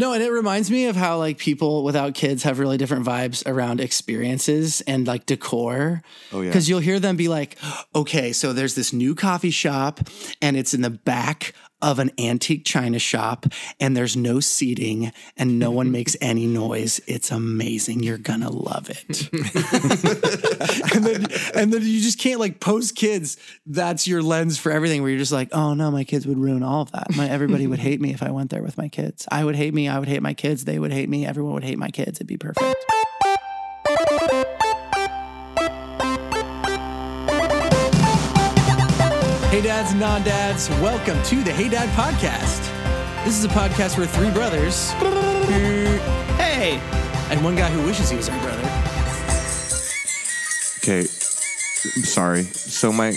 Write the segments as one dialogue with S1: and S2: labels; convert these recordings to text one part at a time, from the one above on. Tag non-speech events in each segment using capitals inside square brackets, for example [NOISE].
S1: No, and it reminds me of how like people without kids have really different vibes around experiences and like decor.
S2: Oh, yeah.
S1: Because you'll hear them be like, okay, so there's this new coffee shop and it's in the back of an antique china shop and there's no seating and no one makes [LAUGHS] any noise. It's amazing. You're gonna love it. [LAUGHS] and then and then you just can't like post kids. That's your lens for everything where you're just like, oh no, my kids would ruin all of that. My everybody would hate me if I went there with my kids. I would hate me, I would hate my kids, they would hate me, everyone would hate my kids. It'd be perfect. Hey dads and non-dads, welcome to the Hey Dad podcast. This is a podcast where three brothers, [LAUGHS] hey, and one guy who wishes he was our brother.
S2: Okay, I'm sorry. So my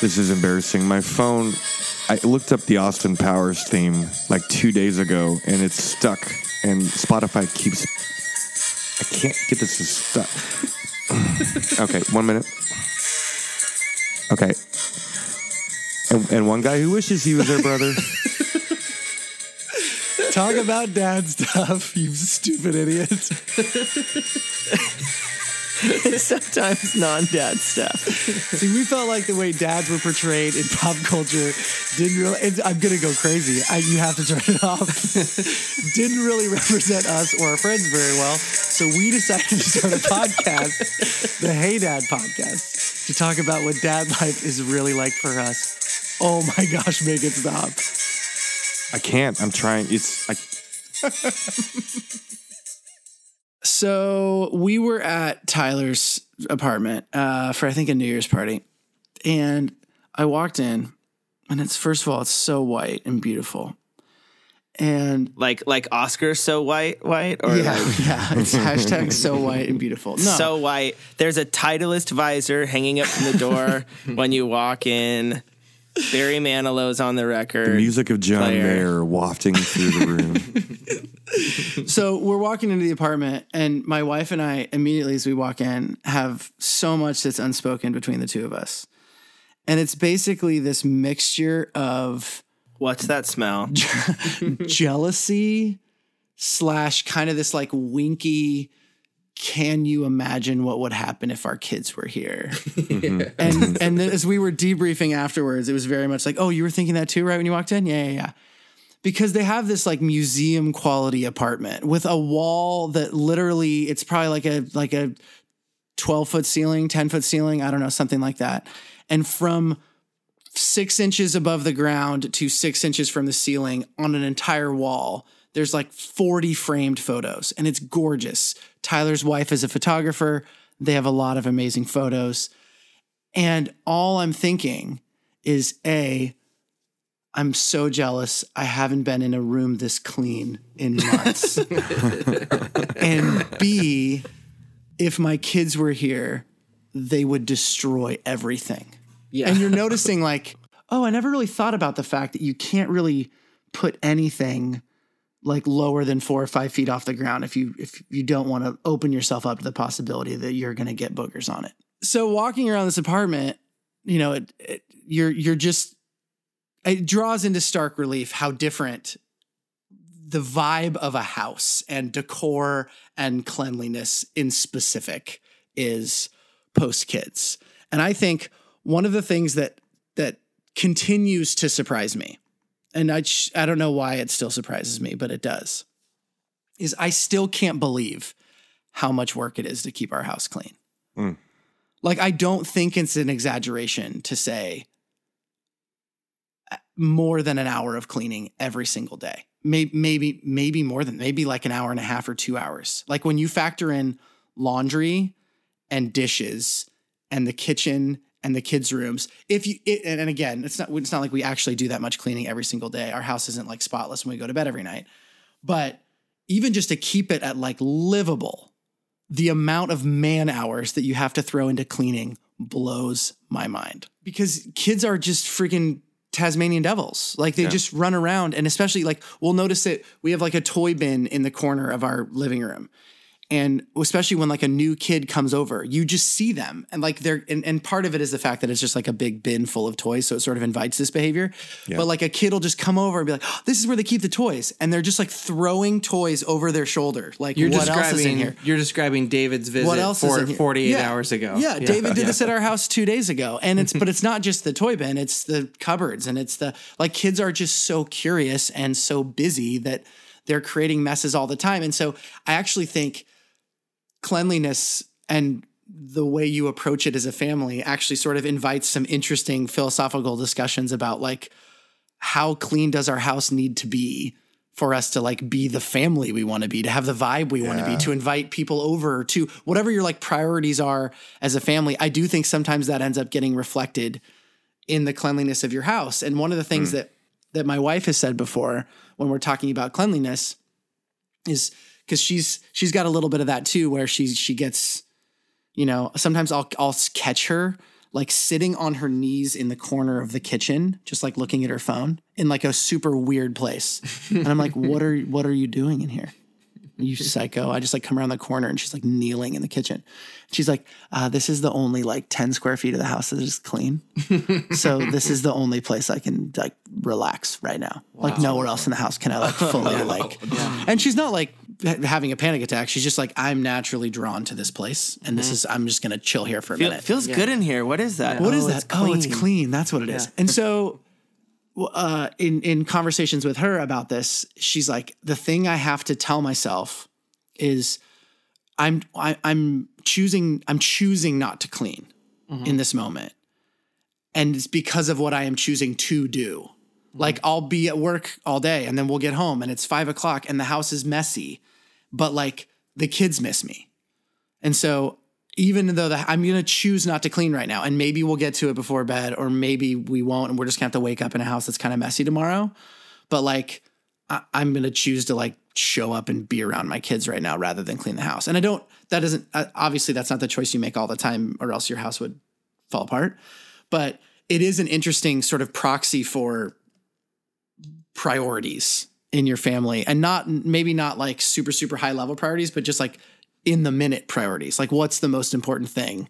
S2: this is embarrassing. My phone. I looked up the Austin Powers theme like two days ago, and it's stuck. And Spotify keeps. I can't get this to stop. [LAUGHS] okay, one minute. Okay. And, and one guy who wishes he was their brother. [LAUGHS]
S1: Talk about dad stuff, you stupid idiot. Sometimes non-dad stuff. See, we felt like the way dads were portrayed in pop culture didn't really. It's, I'm gonna go crazy. I, you have to turn it off. [LAUGHS] didn't really represent us or our friends very well. So we decided to start a podcast, the Hey Dad podcast, to talk about what dad life is really like for us. Oh my gosh, make it stop.
S2: I can't. I'm trying. It's. I, [LAUGHS]
S1: So we were at Tyler's apartment uh, for I think a New Year's party, and I walked in, and it's first of all it's so white and beautiful, and
S3: Like like Oscar so white white or
S1: yeah,
S3: like [LAUGHS]
S1: yeah, it's hashtag so white and beautiful. No,
S3: so white. There's a Titleist visor hanging up from the door [LAUGHS] when you walk in. Barry Manilow's on the record.
S2: the music of John
S3: player.
S2: Mayer wafting through the room. [LAUGHS]
S1: so we're walking into the apartment, and my wife and I immediately as we walk in have so much that's unspoken between the two of us, and it's basically this mixture of.
S3: What's that smell? [LAUGHS]
S1: jealousy slash kind of this like winky can you imagine what would happen if our kids were here? Mm-hmm. And [LAUGHS] and then as we were debriefing afterwards it was very much like oh you were thinking that too right when you walked in? Yeah yeah yeah. Because they have this like museum quality apartment with a wall that literally it's probably like a like a 12 foot ceiling 10 foot ceiling i don't know something like that. And from six inches above the ground to six inches from the ceiling on an entire wall. There's like 40 framed photos and it's gorgeous. Tyler's wife is a photographer. They have a lot of amazing photos. And all I'm thinking is A, I'm so jealous. I haven't been in a room this clean in months. [LAUGHS] and B, if my kids were here, they would destroy everything.
S3: Yeah.
S1: And you're [LAUGHS] noticing, like, oh, I never really thought about the fact that you can't really put anything like lower than four or five feet off the ground if you if you don't want to open yourself up to the possibility that you're going to get boogers on it. So walking around this apartment, you know, it, it, you're you're just it draws into stark relief how different the vibe of a house and decor and cleanliness in specific is post kids. And I think one of the things that that continues to surprise me, and I sh- I don't know why it still surprises me, but it does, is I still can't believe how much work it is to keep our house clean.
S2: Mm.
S1: Like I don't think it's an exaggeration to say uh, more than an hour of cleaning every single day. Maybe maybe maybe more than maybe like an hour and a half or 2 hours. Like when you factor in laundry and dishes and the kitchen and the kids' rooms. If you it, and and again, it's not it's not like we actually do that much cleaning every single day. Our house isn't like spotless when we go to bed every night. But even just to keep it at like livable, the amount of man hours that you have to throw into cleaning blows my mind. Because kids are just freaking Tasmanian devils. Like they
S2: Yeah.
S1: just run around and especially like we'll notice that we have like a toy bin in the corner of our living room. And especially when like a new kid comes over you just see them. And like they're and, and part of it is the fact that it's just like a big bin full of toys so it sort of invites this behavior. But like a kid will just come over and be like oh, this is where they keep the toys. And they're just like throwing toys over their shoulder. Like
S4: You're
S1: what else is in
S4: describing
S1: here?
S4: you're describing David's visit
S1: what else
S4: for
S1: is
S4: 48
S1: Yeah.
S4: hours ago.
S1: Yeah, David did this at our house two days ago, and it's [LAUGHS] but it's not just the toy bin; it's the cupboards, and it's the like kids are just so curious and so busy that they're creating messes all the time, and so I actually think cleanliness and the way you approach it as a family actually sort of invites some interesting philosophical discussions about like how clean does our house need to be for us to like be the family we want to be, to have the vibe we want to be, to invite people over, to whatever your like priorities are as a family. I do think sometimes that ends up getting reflected in the cleanliness of your house. And one of the things hmm. that that my wife has said before when we're talking about cleanliness is because she's she's got a little bit of that too, where she she gets, you know, sometimes I'll I'll catch her like sitting on her knees in the corner of the kitchen, just like looking at her phone in like a super weird place. And I'm like, what are what are you doing in here? You psycho. I just like come around the corner and she's like kneeling in the kitchen. She's like, uh, this is the only like 10 square feet of the house that is clean. so this is the only place I can like relax right now. Like nowhere else in the house can I like fully [LAUGHS] like. And she's not like having a panic attack. She's just like, I'm naturally drawn to this place, and this mm-hmm. is I'm just gonna chill here for a
S3: Feel,
S1: minute.
S3: feels good in here. What is that?
S1: What is
S3: Oh,
S1: that?
S3: it's
S1: Oh, it's
S3: clean.
S1: clean. That's what it is. And so, uh, in in conversations with her about this, she's like, the thing I have to tell myself is, I'm I, I'm choosing I'm choosing not to clean mm-hmm. in this moment, and it's because of what I am choosing to do. Mm-hmm. Like I'll be at work all day, and then we'll get home, and it's five o'clock, and the house is messy, but like the kids miss me. And so even though the, I'm going to choose not to clean right now, and maybe we'll get to it before bed, or maybe we won't, and we're just going to have to wake up in a house that's kind of messy tomorrow. But like, I, I'm going to choose to like show up and be around my kids right now rather than clean the house. And I don't, that doesn't, uh, obviously, that's not the choice you make all the time, or else your house would fall apart. But it is an interesting sort of proxy for priorities in your family and not maybe not like super super high level priorities but just like in the minute priorities. Like what's the most important thing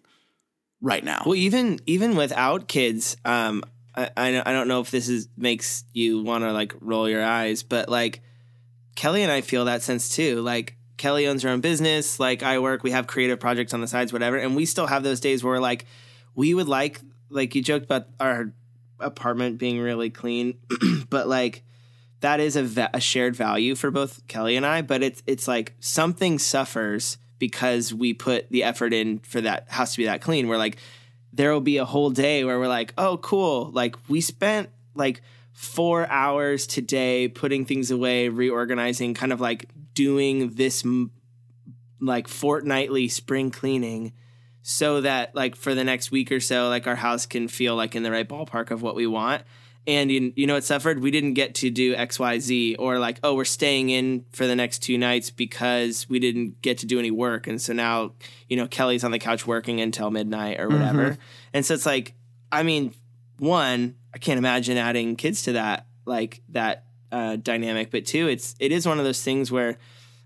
S1: right now?
S3: Well, even even without kids, um, I I I don't know if this is makes you want to like roll your eyes, but like Kelly and I feel that sense too. Like Kelly owns her own business, like I work, we have creative projects on the sides, whatever, and we still have those days where like we would like like you joked about our apartment being really clean, [CLEARS THROAT] but like that is a, va- a shared value for both Kelly and I, but it's it's like something suffers because we put the effort in for that house to be that clean. We're like, there will be a whole day where we're like, oh, cool. Like we spent like four hours today putting things away, reorganizing, kind of like doing this like fortnightly spring cleaning so that like for the next week or so, like our house can feel like in the right ballpark of what we want. And you, you know it suffered? We didn't get to do XYZ or like, oh, we're staying in for the next two nights because we didn't get to do any work. And so now, you know, Kelly's on the couch working until midnight or whatever. And so it's like, I mean, one, I can't imagine adding kids to that, like that uh, dynamic. But two, it's it is one of those things where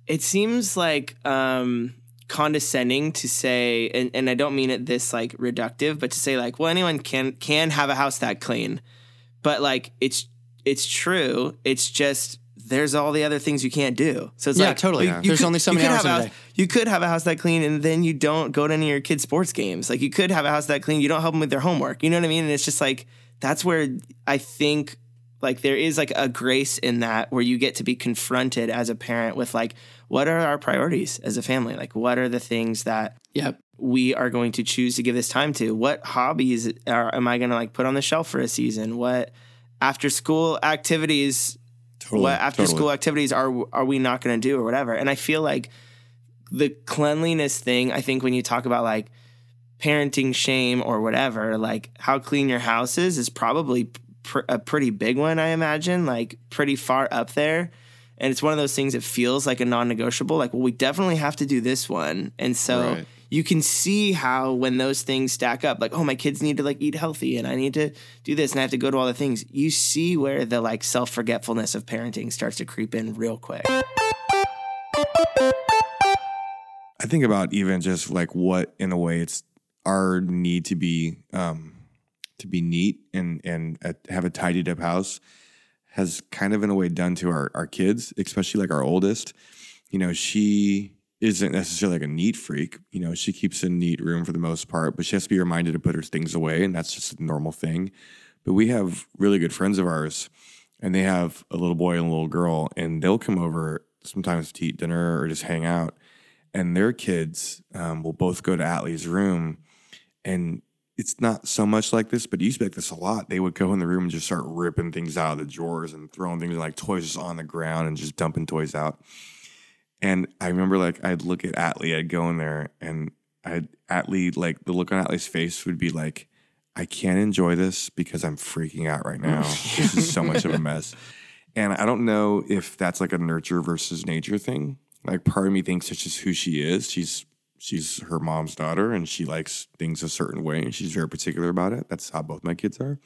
S3: it seems like um condescending to say and, and I don't mean it this like reductive, but to say like, well, anyone can can have a house that clean. But like it's it's true. It's just there's all the other things you can't do. So it's
S1: Yeah,
S3: like
S1: totally.
S3: you- you
S1: There's only so many
S3: could
S1: hours
S3: have
S1: a
S3: house-
S1: day.
S3: You could have a house that clean and then you don't go to any of your kids' sports games. Like you could have a house that clean, you don't help them with their homework. You know what I mean? And it's just like that's where I think like there is like a grace in that where you get to be confronted as a parent with like what are our priorities as a family? Like what are the things that
S1: yep
S3: we are going to choose to give this time to? What hobbies are am I going to like put on the shelf for a season? What after school activities
S2: Totally,
S3: what after
S2: totally.
S3: school activities are are we not going to do or whatever? And I feel like the cleanliness thing, I think when you talk about like parenting shame or whatever, like how clean your house is is probably pr- a pretty big one, I imagine, like pretty far up there. And it's one of those things that feels like a non-negotiable. Like, well, we definitely have to do this one, and so
S2: Right.
S3: You can see how when those things stack up, like, oh, my kids need to like eat healthy, and I need to do this, and I have to go to all the things. You see where the like self-forgetfulness of parenting starts to creep in real quick.
S2: I think about even just like what, in a way, it's our need to be um, to be neat and and have a tidied up house has kind of in a way done to our our kids, especially like our oldest. You know, she isn't necessarily like a neat freak. You know, she keeps a neat room for the most part, but she has to be reminded to put her things away, and that's just a normal thing. But we have really good friends of ours, and they have a little boy and a little girl, and they'll come over sometimes to eat dinner or just hang out. And their kids um, will both go to Atlee's room, and it's not so much like this, but to be like this a lot. They would go in the room and just start ripping things out of the drawers and throwing things like toys just on the ground and just dumping toys out. And I remember like I'd look at Atlee, I'd go in there and I'd Atlee, like the look on Atlee's face would be like, I can't enjoy this because I'm freaking out right now. [LAUGHS] this is so much of a mess. And I don't know if that's like a nurture versus nature thing. Like part of me thinks it's just who she is. She's she's her mom's daughter and she likes things a certain way and she's very particular about it. That's how both my kids are.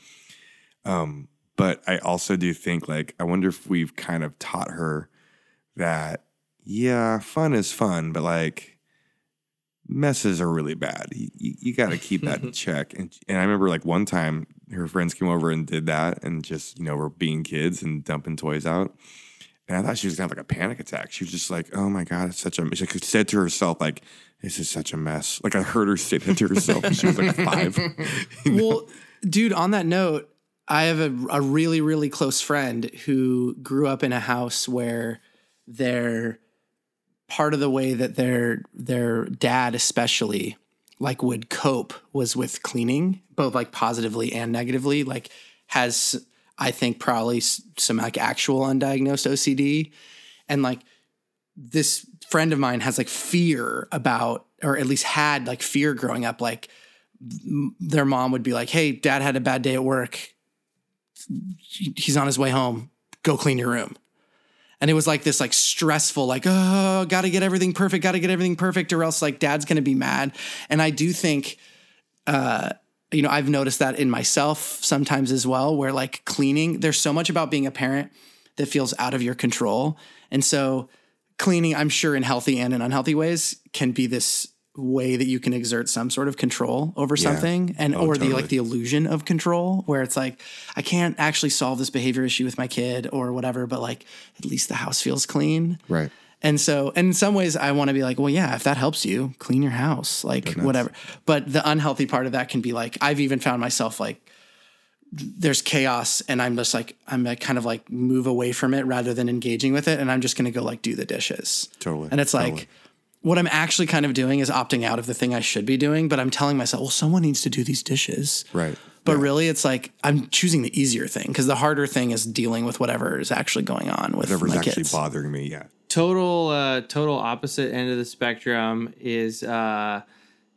S2: Um, but I also do think like I wonder if we've kind of taught her that yeah, fun is fun, but like messes are really bad. You, you, you got to keep that in [LAUGHS] check. And and I remember like one time her friends came over and did that and just you know were being kids and dumping toys out. And I thought she was gonna have like a panic attack. She was just like, "Oh my god, it's such a." She said to herself, "Like this is such a mess." Like I heard her say that to herself. she was like five. [LAUGHS] You know?
S1: Well, dude, on that note, I have a, a really, really close friend who grew up in a house where their part of the way that their their dad especially like would cope was with cleaning, both like positively and negatively. Like has I think probably some like actual undiagnosed OCD, and like this friend of mine has like fear about, or at least had like fear growing up, like their mom would be like, "Hey, dad had a bad day at work. He's on his way home. Go clean your room." And it was like this like stressful, like, oh, gotta get everything perfect, gotta get everything perfect, or else like dad's gonna be mad. And I do think uh, you know, I've noticed that in myself sometimes as well, where like cleaning, there's so much about being a parent that feels out of your control. And so cleaning, I'm sure in healthy and in unhealthy ways, can be this way that you can exert some sort of control over something and
S2: Oh,
S1: or the like the illusion of control where it's like I can't actually solve this behavior issue with my kid or whatever but like at least the house feels clean
S2: right.
S1: and so, and in some ways, I want to be like, well, yeah, if that helps you, clean your house, like whatever. But the unhealthy part of that can be like, I've even found myself like, there's chaos, and I'm just like, I'm like kind of like move away from it rather than engaging with it, and I'm just gonna go like do the dishes.
S2: Totally,
S1: And it's like,
S2: totally.
S1: What I'm actually kind of doing is opting out of the thing I should be doing, but I'm telling myself, well, someone needs to do these dishes.
S2: Right.
S1: But
S2: Yeah.
S1: really, it's like I'm choosing the easier thing because the harder thing is dealing with whatever is actually going on with
S2: Whatever's
S1: my
S2: actually
S1: kids.
S2: bothering me. Yeah.
S4: total uh total opposite end of the spectrum is uh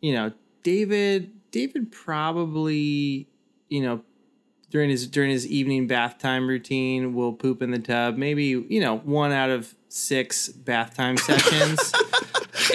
S4: you know david david probably you know during his during his evening bath time routine will poop in the tub maybe you know one out of six bath time [LAUGHS] sessions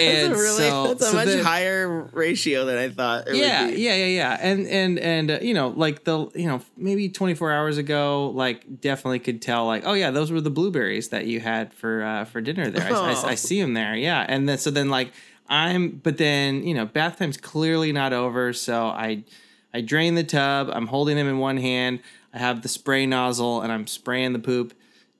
S4: [LAUGHS] and
S3: really,
S4: so,
S3: that's a
S4: so
S3: much
S4: then-
S3: higher ratio than I thought. It
S4: yeah,
S3: would be.
S4: yeah, yeah, yeah. And and and uh, you know, like the you know maybe 24 hours ago, like definitely could tell like oh yeah, those were the blueberries that you had for uh, for dinner there. I, I, I
S3: Oh.
S4: see them there. Yeah, and then so then like I'm, but then you know bath time's clearly not over, so I I drain the tub. I'm holding them in one hand. I have the spray nozzle and I'm spraying the poop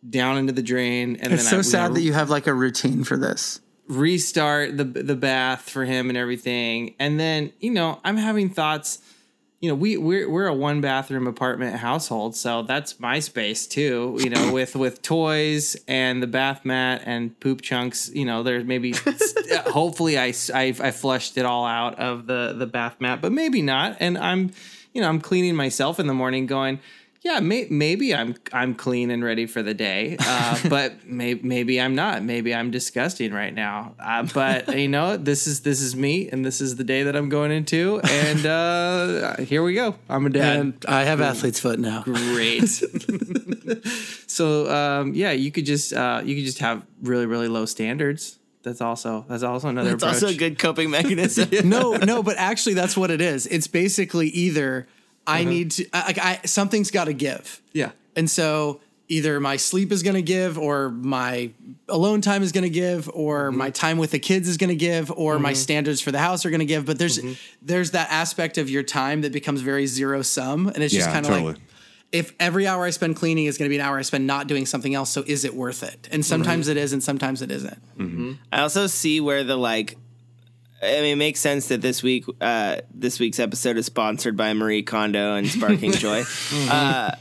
S4: down into the drain. And
S1: It's
S4: then
S1: so
S4: I,
S1: sad
S4: know,
S1: that you have like a routine for this.
S4: Restart the the bath for him and everything. And then, you know, I'm having thoughts, you know, we we're we're a one bathroom apartment household, so that's my space too, you know, with with toys and the bath mat and poop chunks, you know, there's maybe [LAUGHS] hopefully I, I I flushed it all out of the the bath mat, but maybe not. And I'm you know, I'm cleaning myself in the morning going yeah, may, maybe I'm I'm clean and ready for the day, uh, [LAUGHS] but may, maybe I'm not. Maybe I'm disgusting right now. Uh, but you know, this is this is me, and this is the day that I'm going into, and uh, here we go. I'm a dad.
S1: And I have athlete's foot now.
S4: Great. [LAUGHS] so um, yeah, you could just uh, you could just have really really low standards. That's also that's also another.
S3: It's also a good coping mechanism. [LAUGHS]
S1: no, no, but actually, that's what it is. It's basically either I need to, I- like, I something's got to give,
S4: Yeah.
S1: and so either my sleep is going to give or my alone time is going to give or
S2: Mm-hmm.
S1: my time with the kids is going to give or my standards for the house are going to give but there's
S2: Mm-hmm.
S1: there's that aspect of your time that becomes very zero sum and it's just kind of
S2: totally.
S1: like if every hour I spend cleaning is going to be an hour I spend not doing something else so is it worth it and sometimes it is and sometimes it isn't
S3: I also see where the like. I mean, it makes sense that this week, uh, this week's episode is sponsored by Marie Kondo and Sparking [LAUGHS] Joy. Uh,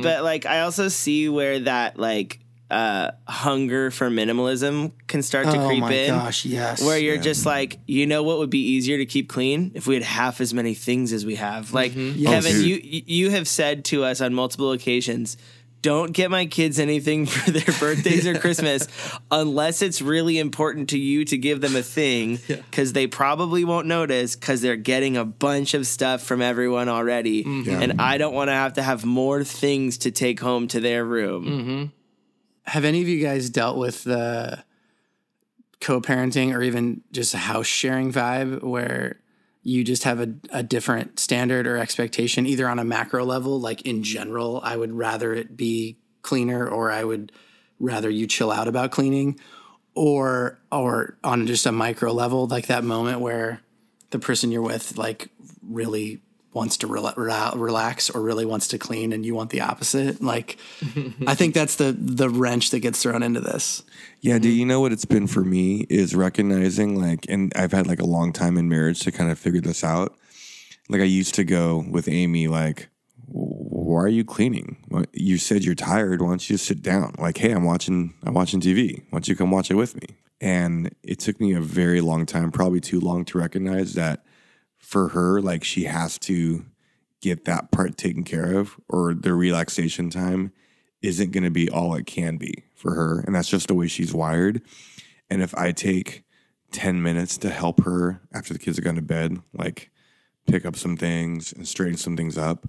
S3: But like, I also see where that like uh, hunger for minimalism can start to creep in.
S1: oh
S3: creep
S1: my
S3: in.
S1: gosh yes
S3: Where you're just like, you know what would be easier to keep clean if we had half as many things as we have. Like Kevin,
S2: Oh,
S3: you you have said to us on multiple occasions, don't get my kids anything [LAUGHS] for their birthdays or Christmas unless it's really important to you to give them a thing because they probably won't notice because they're getting a bunch of stuff from everyone already. Mm-hmm. And I don't want to have to have more things to take home to their room. Mm-hmm.
S1: have any of you guys dealt with the co-parenting or even just a house sharing vibe where you just have a, a different standard or expectation either on a macro level like in general i would rather it be cleaner or i would rather you chill out about cleaning or or on just a micro level like that moment where the person you're with like really wants to rela- rela- relax or really wants to clean and you want the opposite like [LAUGHS] i think that's the the wrench that gets thrown into this
S2: Yeah, do you know what it's been for me is recognizing like, and I've had like a long time in marriage to kind of figure this out. Like I used to go with Amy, like, why are you cleaning? You said you're tired. Why don't you just sit down? Like, hey, I'm watching, I'm watching TV. Why don't you come watch it with me? And it took me a very long time, probably too long, to recognize that for her, like, she has to get that part taken care of, or the relaxation time isn't going to be all it can be for her. And that's just the way she's wired. And if I take 10 minutes to help her after the kids have gone to bed, like pick up some things and straighten some things up,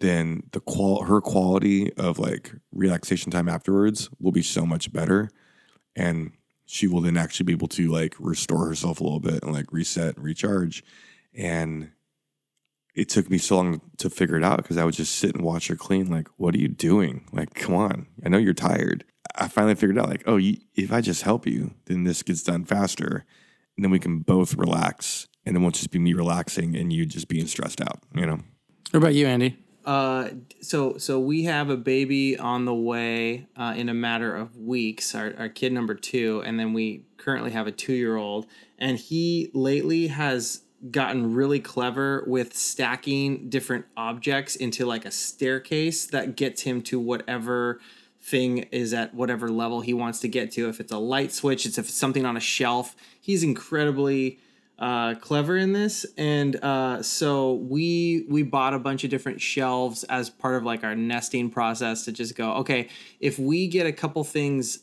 S2: then the qual her quality of like relaxation time afterwards will be so much better. And she will then actually be able to like restore herself a little bit and like reset and recharge. And it took me so long to figure it out because I would just sit and watch her clean. Like, what are you doing? Like, come on. I know you're tired. I finally figured out, like, oh, you, if I just help you, then this gets done faster. And then we can both relax. And it won't just be me relaxing and you just being stressed out, you know?
S1: what about you andy
S4: Uh, so so we have a baby on the way uh, in a matter of weeks. Our, our kid number two, and then we currently have a two year old, and he lately has gotten really clever with stacking different objects into like a staircase that gets him to whatever thing is at whatever level he wants to get to. If it's a light switch, it's if it's something on a shelf. He's incredibly uh, clever in this, and uh, so we we bought a bunch of different shelves as part of like our nesting process to just go. Okay, if we get a couple things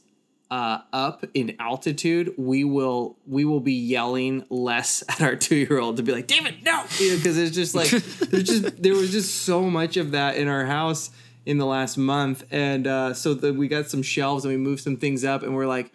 S4: uh, up in altitude, we will we will be yelling less [LAUGHS] at our two year old to be like, David, no, because it's just like [LAUGHS] there's just there was just so much of that in our house in the last month, and uh, so the, we got some shelves and we moved some things up, and we're like,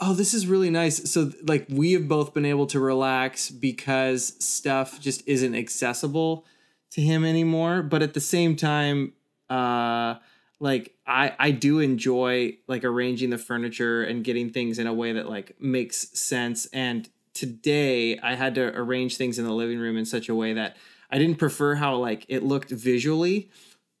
S4: oh, this is really nice. So like we have both been able to relax because stuff just isn't accessible to him anymore, but at the same time, uh like I I do enjoy like arranging the furniture and getting things in a way that like makes sense. And today I had to arrange things in the living room in such a way that I didn't prefer how like it looked visually.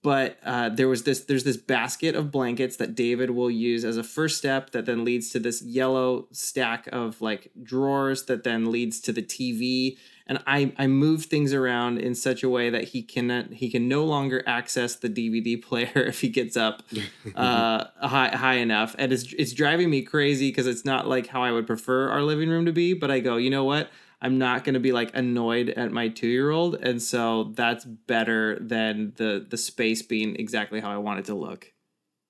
S4: But uh, there was this there's this basket of blankets that David will use as a first step that then leads to this yellow stack of like drawers that then leads to the TV and I I moved things around in such a way that he cannot he can no longer access the DVD [LAUGHS] player if he gets up [LAUGHS] uh, high high enough. And it's it's driving me crazy because it's not like how I would prefer our living room to be but I go you know what? I'm not going to be like annoyed at my 2-year-old and so that's better than the the space being exactly how I want it to look.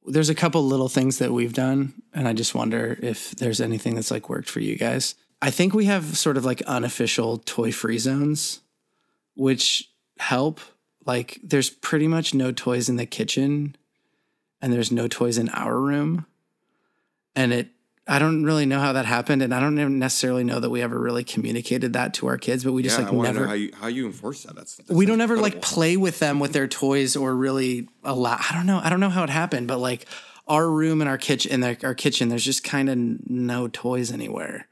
S1: there's a couple little things that we've done and i just wonder if there's anything that's like worked for you guys i think we have sort of like unofficial toy free zones which help like there's pretty much no toys in the kitchen and there's no toys in our room and it i don't really know how that happened and i don't even necessarily know that we ever really communicated that to our kids but we just
S2: Yeah,
S1: like
S2: I
S1: never
S2: how you, how you enforce that. That's, that's
S1: we don't ever like play with them with their toys or really allow i don't know i don't know how it happened but like our room and our kitchen in our kitchen, there's just kind of no toys anywhere.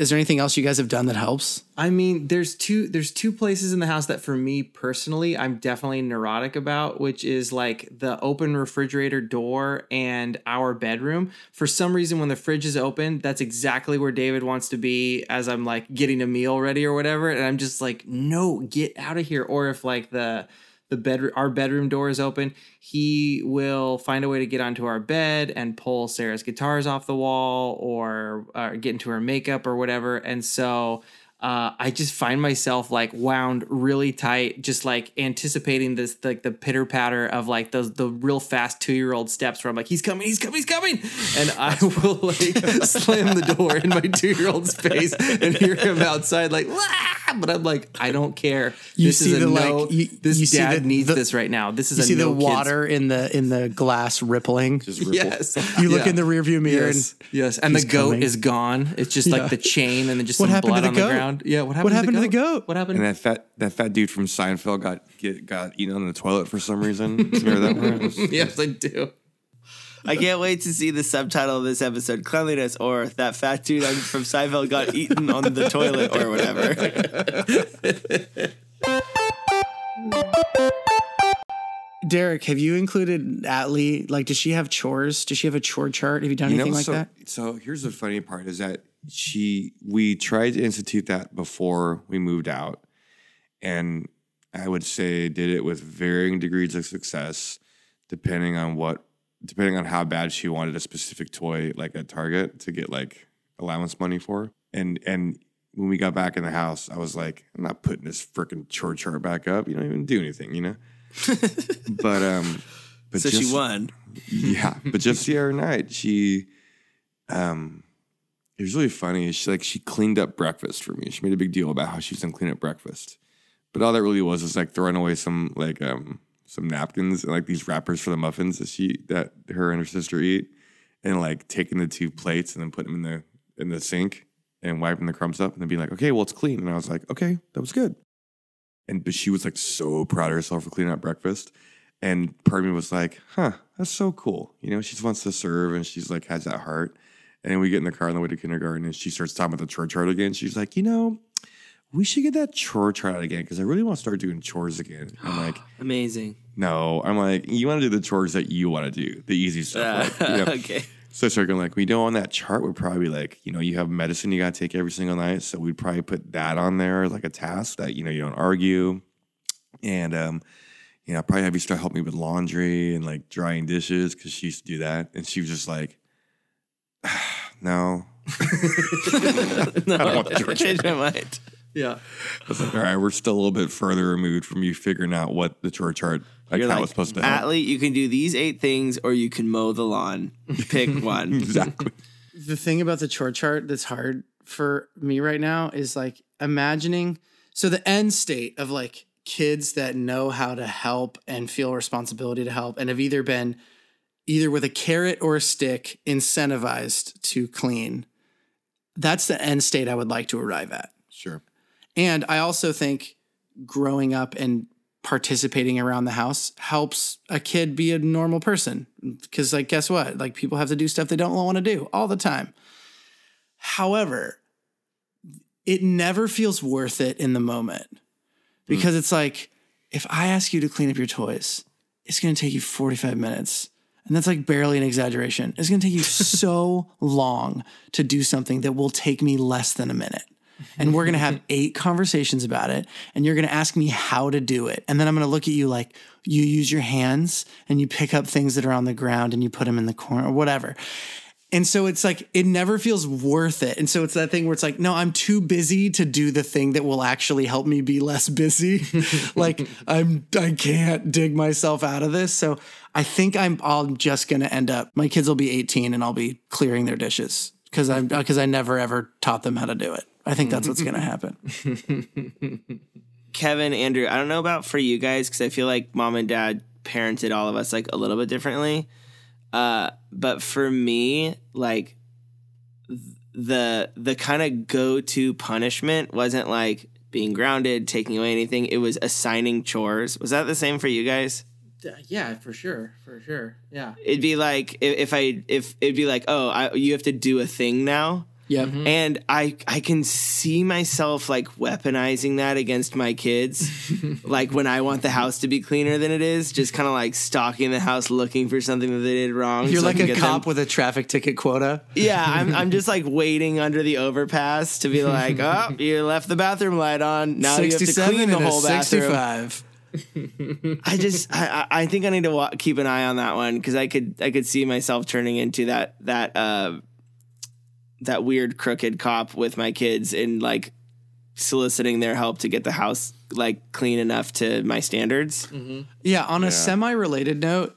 S1: Is there anything else you guys have done that helps?
S4: I mean, there's two there's two places in the house that for me personally, I'm definitely neurotic about, which is like the open refrigerator door and our bedroom. For some reason when the fridge is open, that's exactly where David wants to be as I'm like getting a meal ready or whatever, and I'm just like, "No, get out of here." Or if like the the bed our bedroom door is open he will find a way to get onto our bed and pull sarah's guitars off the wall or uh, get into her makeup or whatever. And so uh, I just find myself like wound really tight, just like anticipating this like the pitter patter of like those the real fast two year old steps where I'm like he's coming, he's coming, he's coming, and I [LAUGHS] will like [LAUGHS] slam the door in my two year old's face and hear him outside like, Wah! but I'm like I don't care.
S1: You
S4: this
S1: see
S4: is a
S1: the, like,
S4: no.
S1: you-
S4: this
S1: you
S4: dad
S1: the-
S4: needs
S1: the-
S4: this right now. This is
S1: You
S4: a
S1: see
S4: no
S1: the
S4: kids-
S1: water in the in the glass rippling.
S2: Just ripple.
S4: Yes,
S1: you look
S4: Yeah.
S1: in the rearview mirror
S4: Yes,
S1: and
S4: yes, and the goat
S1: coming.
S4: is gone. It's just
S1: Yeah.
S4: like the chain and then just
S1: What
S4: some
S1: happened to
S4: blood
S1: the
S4: on
S1: goat?
S4: the ground. Yeah, what happened?
S1: What happened to the goat?
S4: What happened?
S2: And that fat that fat dude from Seinfeld got get, got eaten on the toilet for some reason. [LAUGHS] You remember that one? Was- [LAUGHS]
S4: yes, I do.
S3: I can't wait to see the subtitle of this episode: "Cleanliness" or "That fat dude from Seinfeld got eaten on the toilet" or whatever. [LAUGHS]
S1: Derek, have you included Atlee? Like, does she have chores? Does she have a chore chart? Have you done
S2: You know,
S1: anything like
S2: so,
S1: that?
S2: So here's the funny part is that she we tried to institute that before we moved out, and I would say did it with varying degrees of success, depending on what depending on how bad she wanted a specific toy, like at Target, to get like allowance money for. And and when we got back in the house, I was like, I'm not putting this freaking chore chart back up. You don't even do anything, you know. [LAUGHS] but um, but
S3: so she won.
S2: yeah, but just the other night, she, um, it was really funny. She like she cleaned up breakfast for me. She made a big deal about how she's gonna clean up breakfast, but all that really was is like throwing away some like um some napkins and like these wrappers for the muffins that she that her and her sister eat, and like taking the two plates and then putting them in the in the sink and wiping the crumbs up and then being like, okay, well it's clean. And I was like, okay, that was good. And but she was like so proud of herself for cleaning up breakfast. And part of me was like, huh, that's so cool. You know, she just wants to serve and she's like, has that heart. And we get in the car on the way to kindergarten and she starts talking about the chore chart again. She's like, you know, we should get that chore chart out again because I really want to start doing chores again. I'm like, [GASPS]
S3: Amazing.
S2: no. I'm like, you want to do the chores that you want to do, the easy stuff. like, you [LAUGHS] know.
S3: okay.
S2: So I started going like, we know on that chart would probably like, you know, you have medicine you got to take every single night. So we'd probably put that on there like a task that, you know, you don't argue. And, um, you know, I'd probably have you start helping me with laundry and like drying dishes because she used to do that. And she was just like, [SIGHS] no. [LAUGHS] [LAUGHS]
S3: No, I changed my mind.
S4: Yeah.
S2: I was like, all right, we're still a little bit further removed from you figuring out what the chore chart, like
S3: You're
S2: how
S3: like,
S2: it's supposed to help.
S3: Atlee, you can do these eight things, or you can mow the lawn. Pick [LAUGHS] one.
S2: exactly.
S1: the thing about the chore chart that's hard for me right now is like imagining so the end state of like kids that know how to help and feel responsibility to help and have either been either with a carrot or a stick incentivized to clean that's the end state i would like to arrive at
S2: Sure.
S1: and I also think growing up and participating around the house helps a kid be a normal person. Because, like, guess what? Like, people have to do stuff they don't want to do all the time. However, it never feels worth it in the moment hmm. because it's like, if I ask you to clean up your toys, it's going to take you 45 minutes. And that's like barely an exaggeration. It's going to take you [LAUGHS] so long to do something that will take me less than a minute. And we're going to have [LAUGHS] eight conversations about it and you're going to ask me how to do it. And then i'm going to look at you like you use your hands and you pick up things that are on the ground and you put them in the corner or whatever. And so it's like it never feels worth it. And so it's that thing where it's like no i'm too busy to do the thing that will actually help me be less busy. [LAUGHS] Like i'm i can't dig myself out of this. So i think i'm i'm just going to end up my kids will be 18 and i'll be clearing their dishes because i'm because i never ever taught them how to do it i think that's what's going to happen [LAUGHS]
S3: Kevin, Andrew, I don't know about for you guys because I feel like mom and dad parented all of us like a little bit differently. Uh, but for me, like th- the the kind of go to punishment wasn't like being grounded, taking away anything. It was assigning chores. Was that the same for you guys?
S4: Uh, yeah, for sure, for sure. Yeah.
S3: It'd be like if, if I if it'd be like, oh, I, you have to do a thing now.
S1: Yep. Mm-hmm.
S3: And I I can see myself like weaponizing that against my kids. [LAUGHS] like when I want the house to be cleaner than it is, just kind of like stalking the house looking for something that they did wrong.
S1: You're
S3: so I
S1: like a cop
S3: them-
S1: with a traffic ticket quota.
S3: Yeah, I'm [LAUGHS] I'm just like waiting under the overpass to be like, [LAUGHS] "Oh, you left the bathroom light on. Now you have to clean the whole bathroom."
S1: 65.
S3: I just I, I I think I need to wa- keep an eye on that one because I could I could see myself turning into that that uh that weird crooked cop with my kids and like soliciting their help to get the house like clean enough to my standards.
S1: Yeah, on a semi-related note,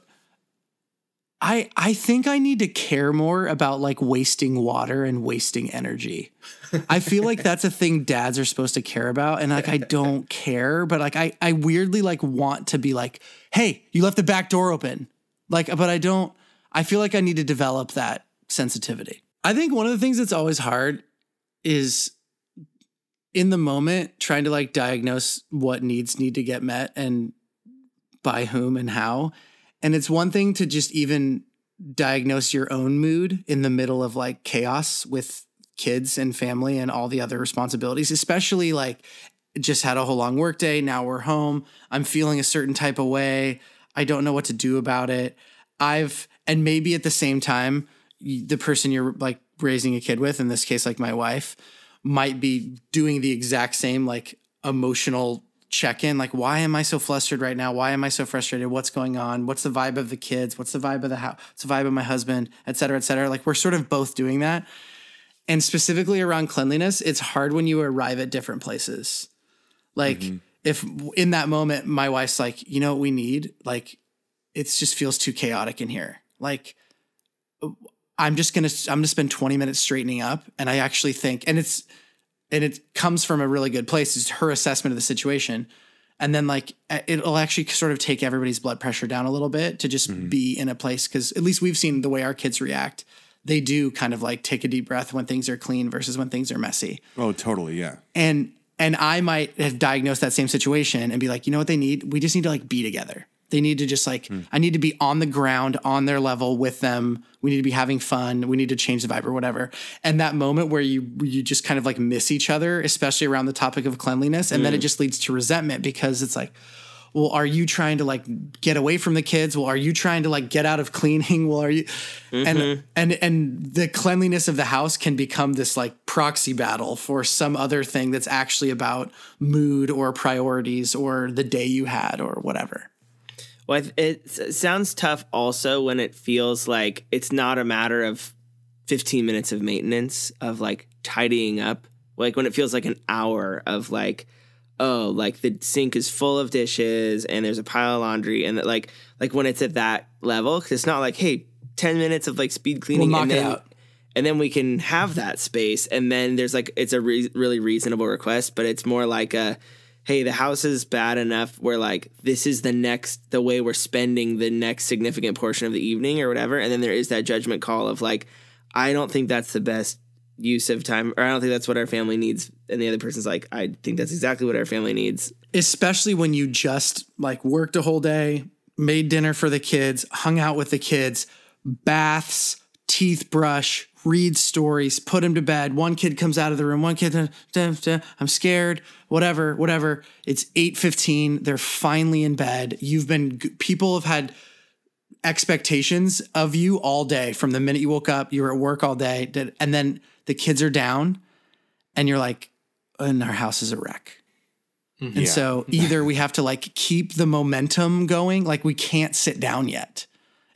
S1: I I think I need to care more about like wasting water and wasting energy. I feel like that's a thing dads are supposed to care about and like I don't care, but like I I weirdly like want to be like, "Hey, you left the back door open." Like but I don't I feel like I need to develop that sensitivity. I think one of the things that's always hard is in the moment trying to like diagnose what needs need to get met and by whom and how. And it's one thing to just even diagnose your own mood in the middle of like chaos with kids and family and all the other responsibilities, especially like just had a whole long workday. Now we're home. I'm feeling a certain type of way. I don't know what to do about it. I've, and maybe at the same time, the person you're like raising a kid with, in this case, like my wife, might be doing the exact same like emotional check in. Like, why am I so flustered right now? Why am I so frustrated? What's going on? What's the vibe of the kids? What's the vibe of the house? What's the vibe of my husband, et cetera, et cetera. Like, we're sort of both doing that. And specifically around cleanliness, it's hard when you arrive at different places. Like, mm-hmm. if in that moment, my wife's like, you know what we need? Like, it just feels too chaotic in here. Like, I'm just gonna I'm gonna spend 20 minutes straightening up, and I actually think, and it's and it comes from a really good place. It's her assessment of the situation, and then like it'll actually sort of take everybody's blood pressure down a little bit to just mm-hmm. be in a place because at least we've seen the way our kids react. They do kind of like take a deep breath when things are clean versus when things are messy
S2: Oh, totally. Yeah.
S1: and and I might have diagnosed that same situation and be like, you know what they need? We just need to like be together. They need to just like hmm. I need to be on the ground on their level with them. We need to be having fun. We need to change the vibe or whatever. And that moment where you you just kind of like miss each other, especially around the topic of cleanliness, and then it hmm. just leads to resentment because it's like, well, are you trying to like get away from the kids? Well, are you trying to like get out of [LAUGHS] cleaning? Well, are you and mm-hmm. and and the cleanliness of the house can become this like proxy battle for some other thing that's actually about mood or priorities or the day you had or whatever.
S3: Well, it, sounds tough also when it feels like it's not a matter of 15 minutes of maintenance of like tidying up. Like when it feels like an hour of like, oh, like the sink is full of dishes and there's a pile of laundry and that like like when it's at that level because it's not like hey 10 minutes of like speed cleaning
S1: knock
S3: and
S1: it
S3: then
S1: out.
S3: and then we can have that space and then there's like it's a re- really reasonable request but it's more like a hey the house is bad enough where like this is the next the way we're spending the next significant portion of the evening or whatever. And then there is that judgment call of like i don't think that's the best use of time or i don't think that's what our family needs. And the other person's like i think that's exactly what our family needs.
S1: Especially when you just like worked a whole day, made dinner for the kids, hung out with the kids, baths, teeth brush, read stories, put them to bed. One kid comes out of the room, one kid, "Duh, duh, duh, I'm scared, whatever, whatever. It's 8:15, they're finally in bed. You've been people have had expectations of you all day from the minute you woke up, you were at work all day, and then the kids are down and you're like, and our house is a wreck. Mm-hmm. And so [LAUGHS] either we have to like keep the momentum going, like we can't sit down yet.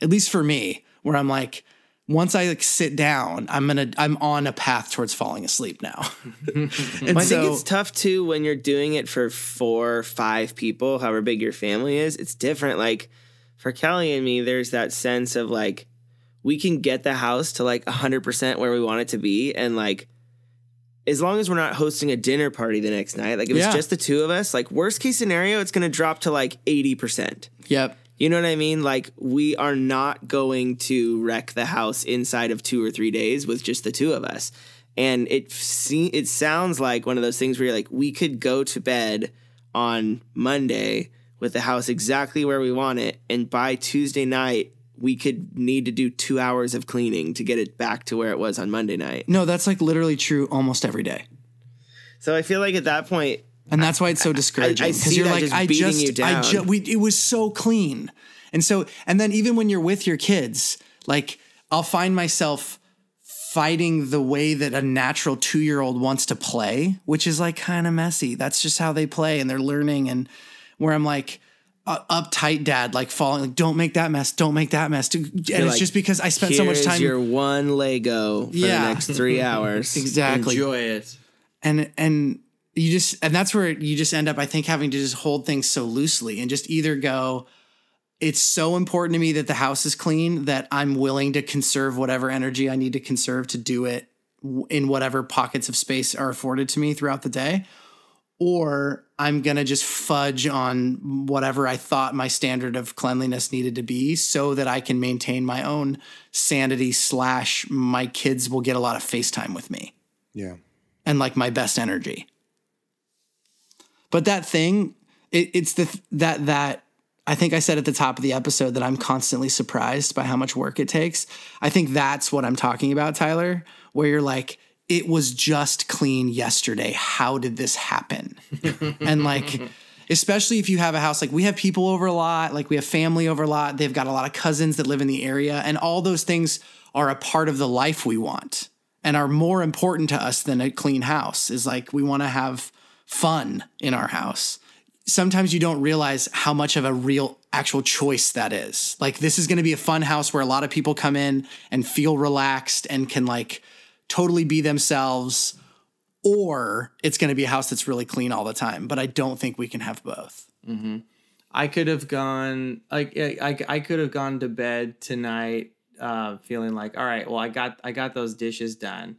S1: At least for me, where I'm like, once I like sit down, I'm gonna I'm on a path towards falling asleep now. [LAUGHS] and
S3: I
S1: so
S3: think it's tough too when you're doing it for four, five people, however big your family is. It's different. Like for Kelly and me, there's that sense of like we can get the house to like 100% where we want it to be. And like, as long as we're not hosting a dinner party the next night, like if
S1: Yeah.
S3: it's just the two of us, like worst case scenario, it's going to drop to like 80%.
S1: yep.
S3: You know what I mean? Like we are not going to wreck the house inside of two or three days with just the two of us. And it se- it sounds like one of those things where you're like, we could go to bed on Monday with the house exactly where we want it, and by Tuesday night we could need to do two hours of cleaning to get it back to where it was on Monday night.
S1: No, that's like literally true almost every day.
S3: So I feel like at that point,
S1: And that's why it's so discouraging.
S3: I see that just beating you
S1: I
S3: down.
S1: ju- we, it was so clean. And so, and then even when you're with your kids, like I'll find myself fighting the way that a natural two year old wants to play, which is like kind of messy. That's just how they play and they're learning. And where I'm like, uh, uptight dad, like falling, like, don't make that mess, don't make that mess. And it's
S3: like,
S1: just because I spent so much time.
S3: your one Lego for
S1: Yeah.
S3: the next three [LAUGHS] hours.
S1: exactly.
S4: Enjoy it.
S1: and and you just and that's where you just end up i think having to just hold things so loosely and just either go it's so important to me that the house is clean that i'm willing to conserve whatever energy i need to conserve to do it in whatever pockets of space are afforded to me throughout the day or i'm going to just fudge on whatever i thought my standard of cleanliness needed to be so that i can maintain my own sanity slash my kids will get a lot of facetime with me
S2: Yeah.
S1: and like my best energy. But that thing, it, it's the that that I think I said at the top of the episode that I'm constantly surprised by how much work it takes. I think that's what I'm talking about, Tyler, where you're like, it was just clean yesterday. How did this happen? [LAUGHS] and like, especially if you have a house like we have people over a lot, like we have family over a lot. They've got a lot of cousins that live in the area, and all those things are a part of the life we want and are more important to us than a clean house. Is like we want to have fun in our house. Sometimes you don't realize how much of a real actual choice that is. Like this is going to be a fun house where a lot of people come in and feel relaxed and can like totally be themselves or it's going to be a house that's really clean all the time. But I don't think we can have both.
S4: I could have gone like I, I could have gone to bed tonight uh, feeling like all right well I got I got those dishes done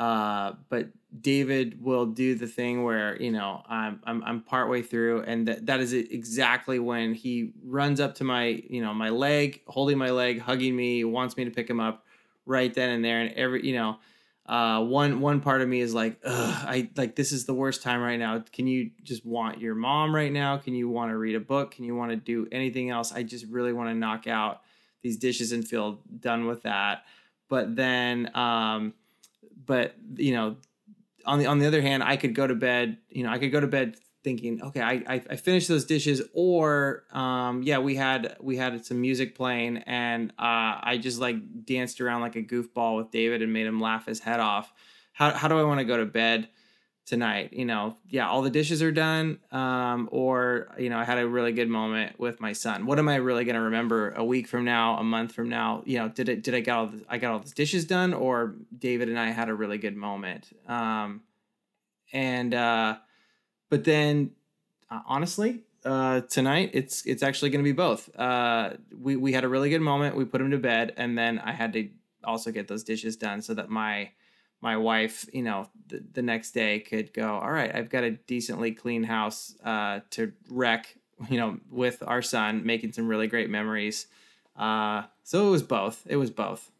S4: uh, but David will do the thing where you know I'm I'm, I'm partway through and that, that is exactly when he runs up to my you know my leg holding my leg hugging me wants me to pick him up right then and there and every you know uh, one one part of me is like, I like this is the worst time right now. Can you just want your mom right now? Can you want to read a book? Can you want to do anything else? I just really want to knock out these dishes and feel done with that. But then, um, but you know, on the on the other hand, I could go to bed. You know, I could go to bed thinking, okay, I I, I finished those dishes, or um, yeah, we had we had some music playing, and uh, I just like danced around like a goofball with David and made him laugh his head off. How how do I want to go to bed? Tonight you know yeah all the dishes are done um or you know i had a really good moment with my son. What am i really going to remember a week from now a month from now? You know did it did i get all the, i got all the dishes done or david and i had a really good moment? Um and uh but then uh, honestly uh tonight it's it's actually going to be both. Uh we we had a really good moment we put him to bed and then i had to also get those dishes done so that my my wife, you know, the, the next day could go, all right, I've got a decently clean house uh, to wreck, you know, with our son, making some really great memories. Uh, so it was both. It was both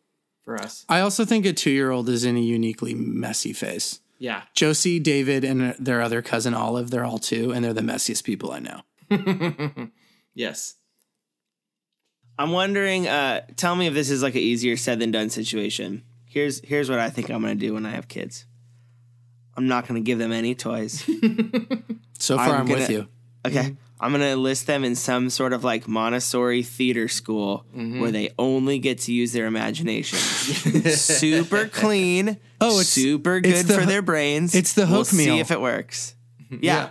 S4: for us.
S1: I also think a two year old is in a uniquely messy phase.
S4: Yeah.
S1: Josie, David, and their other cousin Olive, they're all two, and they're the messiest people I know. [LAUGHS]
S4: yes.
S3: I'm wondering. Uh, tell me if this is like an easier said than done situation. Here's here's what I think I'm gonna do when I have kids. I'm not gonna give them any toys. [LAUGHS]
S1: So far, I'm,
S3: I'm
S1: with
S3: gonna-
S1: you.
S3: Okay. Mm-hmm. I'm gonna enlist them in some sort of like Montessori theater school mm-hmm. where they only get to use their imagination. [LAUGHS] super clean.
S1: Oh, it's-
S3: super good
S1: the
S3: for their brains.
S1: it's the hook
S3: we'll
S1: hook
S3: See if it works. Mm-hmm. Yeah. Yeah.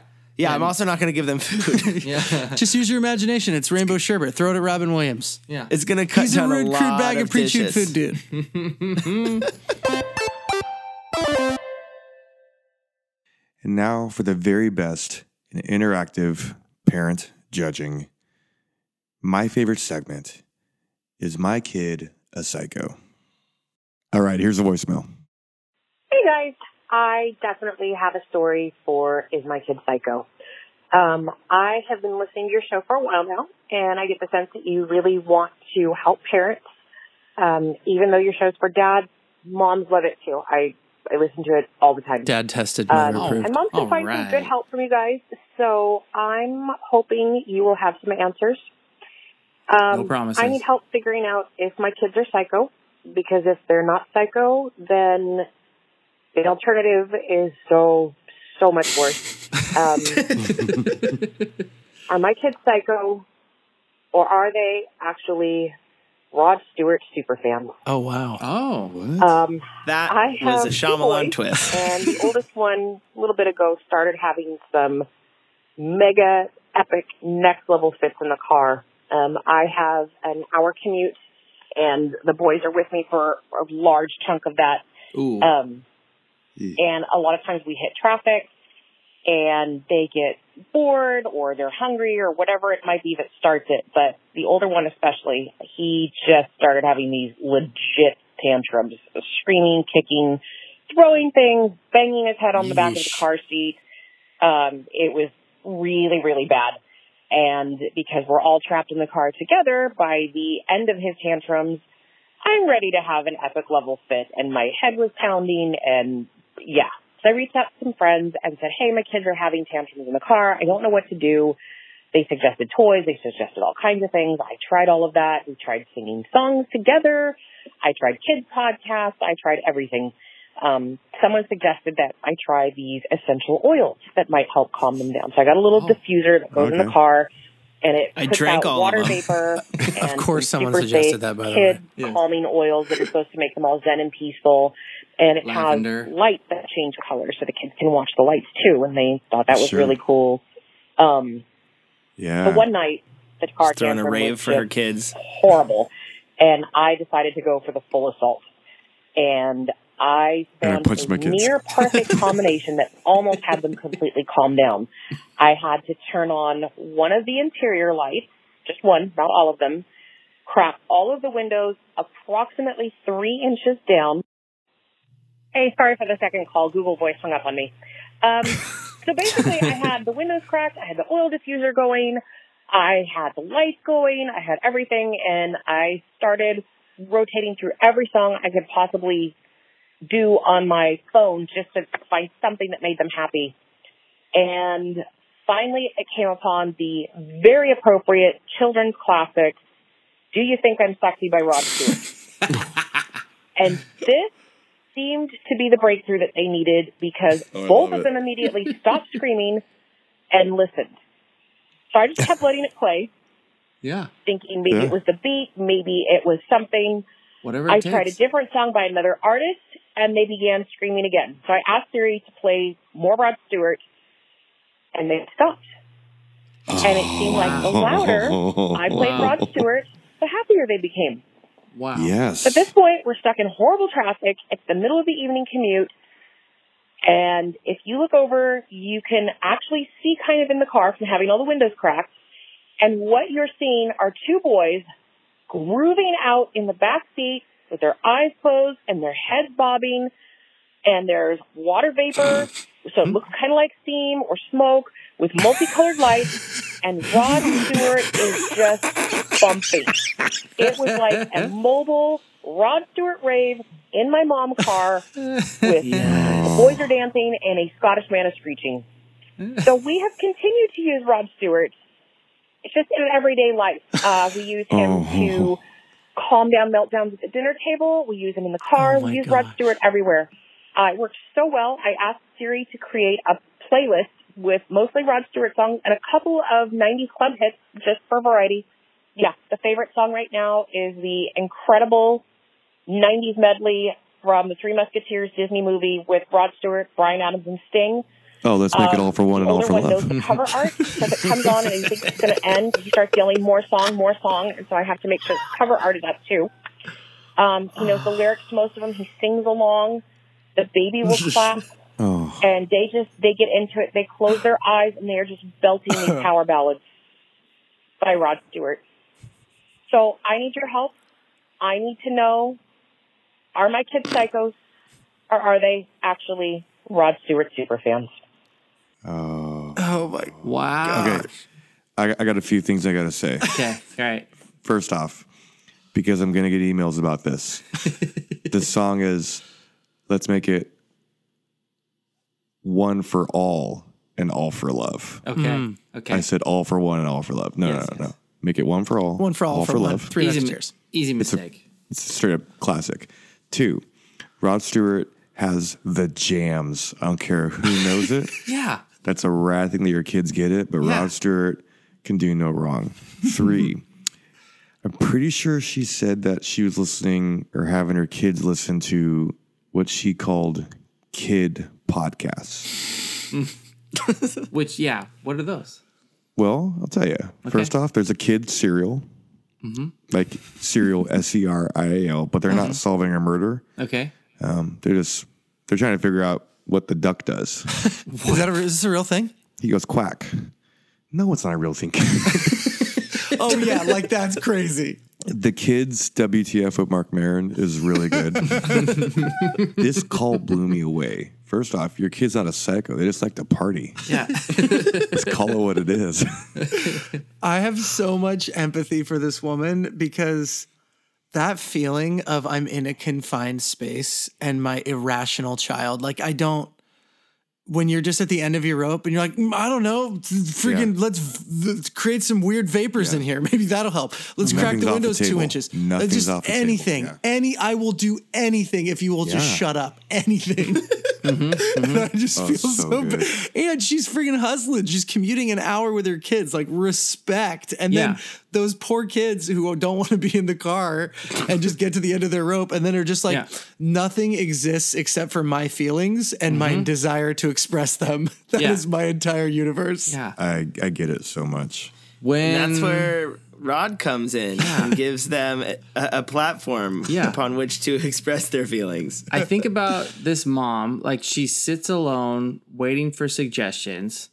S3: I'm also not gonna give them food. [LAUGHS]
S4: Yeah.
S1: Just use your imagination. It's rainbow sherbet. Throw it at Robin Williams.
S4: yeah.
S3: it's gonna cut
S1: He's a
S3: down a,
S1: rude,
S3: lot
S1: crude bag
S3: of,
S1: of pre-chewed food, dude. [LAUGHS]
S2: And now for the very best in interactive parent judging. My favorite segment is My Kid a Psycho? All right, here's a voicemail.
S5: Hey guys, I definitely have a story for Is My Kid Psycho? Um, I have been listening to your show for a while now, and I get the sense that you really want to help parents. Um, even though your show's for dads, moms love it too. I I listen to it all the time.
S1: Dad tested,
S5: Um,
S1: approved.
S5: and mom's been
S4: All
S5: finding some good help from you guys, so I'm hoping you will have some answers. Um,
S4: No promises.
S5: I need help figuring out if my kids are psycho, because if they're not psycho, then the alternative is so so much worse. Um, are my kids psycho, or are they actually Rod Stewart super fans?
S1: Oh wow.
S4: Oh,
S5: Um,
S3: That
S5: I
S3: was a
S5: two
S3: Shyamalan twist.
S5: and [LAUGHS] the oldest one, a little bit ago, started having some mega epic next level fits in the car. Um, I have an hour commute, and the boys are with me for a large chunk of that.
S4: ooh,
S5: Um, and a lot of times we hit traffic, and they get bored or they're hungry or whatever it might be that starts it. But the older one, especially, he just started having these legit tantrums, screaming, kicking, throwing things, banging his head on the back of the car seat. Um, it was really, really bad. And because we're all trapped in the car together, by the end of his tantrums, I'm ready to have an epic level fit. And my head was pounding and yeah. So I reached out to some friends and said, hey, my kids are having tantrums in the car. I don't know what to do. They suggested toys. They suggested all kinds of things. I tried all of that. We tried singing songs together. I tried kids podcasts. I tried everything. Um, someone suggested that I try these essential oils that might help calm them down. So I got a little
S4: Oh.
S5: diffuser that goes in the car and it
S3: I
S5: puts
S3: drank
S5: out
S3: all of
S5: water
S3: them.
S5: vapor. [LAUGHS] and
S1: course someone suggested that, by the
S5: kid
S1: way.
S4: Yes.
S5: calming oils that are supposed to make them all zen and peaceful. And it
S4: Lavender.
S5: has lights that change color so the kids can watch the lights too. And they thought that was
S2: Sure.
S5: really cool. Um,
S2: Yeah.
S5: but one night, the car
S3: Just throwing a rave for her kids.
S5: horrible. And I decided to go for the full assault. And I
S2: And I
S5: found a near perfect [LAUGHS] combination that almost had them completely calm down. I had to turn on one of the interior lights, just one, not all of them, crack all of the windows approximately three inches down. Hey, sorry for the second call. Google Voice hung up on me. Um, [LAUGHS] so basically, I had the windows cracked, I had the oil diffuser going, I had the lights going, I had everything, and I started rotating through every song I could possibly do on my phone just to find something that made them happy. And finally, it came upon the very appropriate children's classic, Do You Think I'm Sexy by Rod Stewart. [LAUGHS] and this seemed to be the breakthrough that they needed because
S2: Oh,
S5: both of
S2: it.
S5: them immediately [LAUGHS] stopped screaming and listened. So I just kept letting it play,
S4: yeah,
S5: thinking maybe
S2: Yeah.
S5: it was the beat, maybe it was something.
S4: whatever. It
S5: I
S4: takes.
S5: tried a different song by another artist, and they began screaming again. So I asked Siri to play more Rod Stewart, and they stopped. And it seemed like the [LAUGHS] louder I played
S4: Wow.
S5: Rod Stewart, the happier they became.
S4: Wow.
S2: Yes.
S5: At this point, we're stuck in horrible traffic. It's the middle of the evening commute. And if you look over, you can actually see kind of in the car from having all the windows cracked. And what you're seeing are two boys grooving out in the back seat with their eyes closed and their heads bobbing. And there's water vapor, so it mm-hmm. looks kind of like steam or smoke with multicolored lights. And Rod Stewart is just bumping. It was like a mobile Rod Stewart rave in my mom car with the boys are dancing and a Scottish man is screeching. So we have continued to use Rod Stewart. It's just in everyday life. Uh, we use him
S2: Oh.
S5: to calm down meltdowns at the dinner table. We use him in the car.
S1: Oh
S5: we use Rod. Stewart everywhere. Uh, it worked so well. I asked Siri to create a playlist with mostly Rod Stewart songs and a couple of 90s club hits just for variety. Yeah, the favorite song right now is the incredible 90s medley from the Three Musketeers Disney movie with Rod Stewart, Bryan Adams, and Sting.
S2: oh, let's make it
S5: Um,
S2: all for one and all for
S5: one knows
S2: love.
S5: the cover art [LAUGHS] because it comes on and he thinks it's going to end. He starts yelling more song, more song, and so I have to make sure the cover art is up too. Um, he knows the [SIGHS] lyrics to most of them. He sings along. The baby will [LAUGHS] clap,
S2: Oh, [SIGHS]
S5: and they just they get into it. They close their eyes and they are just belting these [SIGHS] power ballads by Rod Stewart. So I need your help. I need to know: Are my kids psychos, or are they actually Rod Stewart super fans?
S2: oh.
S1: Oh my.
S4: Wow.
S2: Okay. I, I got a few things I got to say.
S4: Okay. All right.
S2: First off, because I'm going to get emails about this. [LAUGHS] the song is "Let's Make It one for all and all for love.
S4: Okay. Hmm. Okay.
S2: I said all for one and all for love. No,
S4: Yes,
S2: no, no,
S4: yes.
S2: no. Make it one for all.
S1: One for all, for, one.
S2: love.
S1: Three
S4: easy,
S1: Musketeers.
S4: easy mistake.
S2: It's a straight up classic. Two, Rod Stewart has the jams. I don't care who [LAUGHS] knows it.
S4: yeah.
S2: That's a rad thing that your kids get it, but
S4: Yeah.
S2: Rod Stewart can do no wrong. Three, [LAUGHS] I'm pretty sure she said that she was listening or having her kids listen to what she called kid podcasts. [LAUGHS]
S4: Which yeah. What are those?
S2: Well, I'll tell you. First off, there's a kid serial, like serial S E R I A L, but they're not solving a murder.
S4: Okay.
S2: Um, they're just they're trying to figure out what the duck does. [LAUGHS]
S1: Is that a, is this a real thing?
S2: he goes quack. No, it's not a real thing. [LAUGHS]
S1: Oh yeah, like that's crazy.
S2: The kids WTF with Marc Maron is really good. [LAUGHS] this call blew me away. First off, your kid's not a psycho; they just like to party.
S4: Yeah.
S2: Let's call it what it is.
S1: I have so much empathy for this woman because that feeling of I'm in a confined space and my irrational child, like I don't. When you're just at the end of your rope and you're like, "Mm, I don't know, freaking,
S2: Yeah.
S1: let's, let's create some weird vapors in here. [LAUGHS] Maybe that'll help. Let's crack the
S2: off the
S1: windows two inches.
S2: Nothing's
S1: just
S2: off the table,
S1: anything,
S2: yeah.
S1: any. I will do anything if you will just shut up. [LAUGHS] Anything. Mm-hmm. [LAUGHS] and I just mm-hmm.
S2: Oh,
S1: feel
S2: so
S1: so, bad. And she's freaking hustling. She's commuting an hour with her kids, like respect. And
S4: Yeah.
S1: then those poor kids who don't want to be in the car and just get to the end of their rope and then are just like,
S4: Yeah.
S1: nothing exists except for my feelings and my mm-hmm. desire to express them. [LAUGHS] That is
S4: Yeah.
S1: my entire universe.
S4: Yeah.
S2: I I get it so much.
S4: When
S3: That's where Rod comes in and gives them a, a platform
S4: Yeah.
S3: upon which to [LAUGHS] express their feelings.
S4: I think about this mom, like she sits alone waiting for suggestions,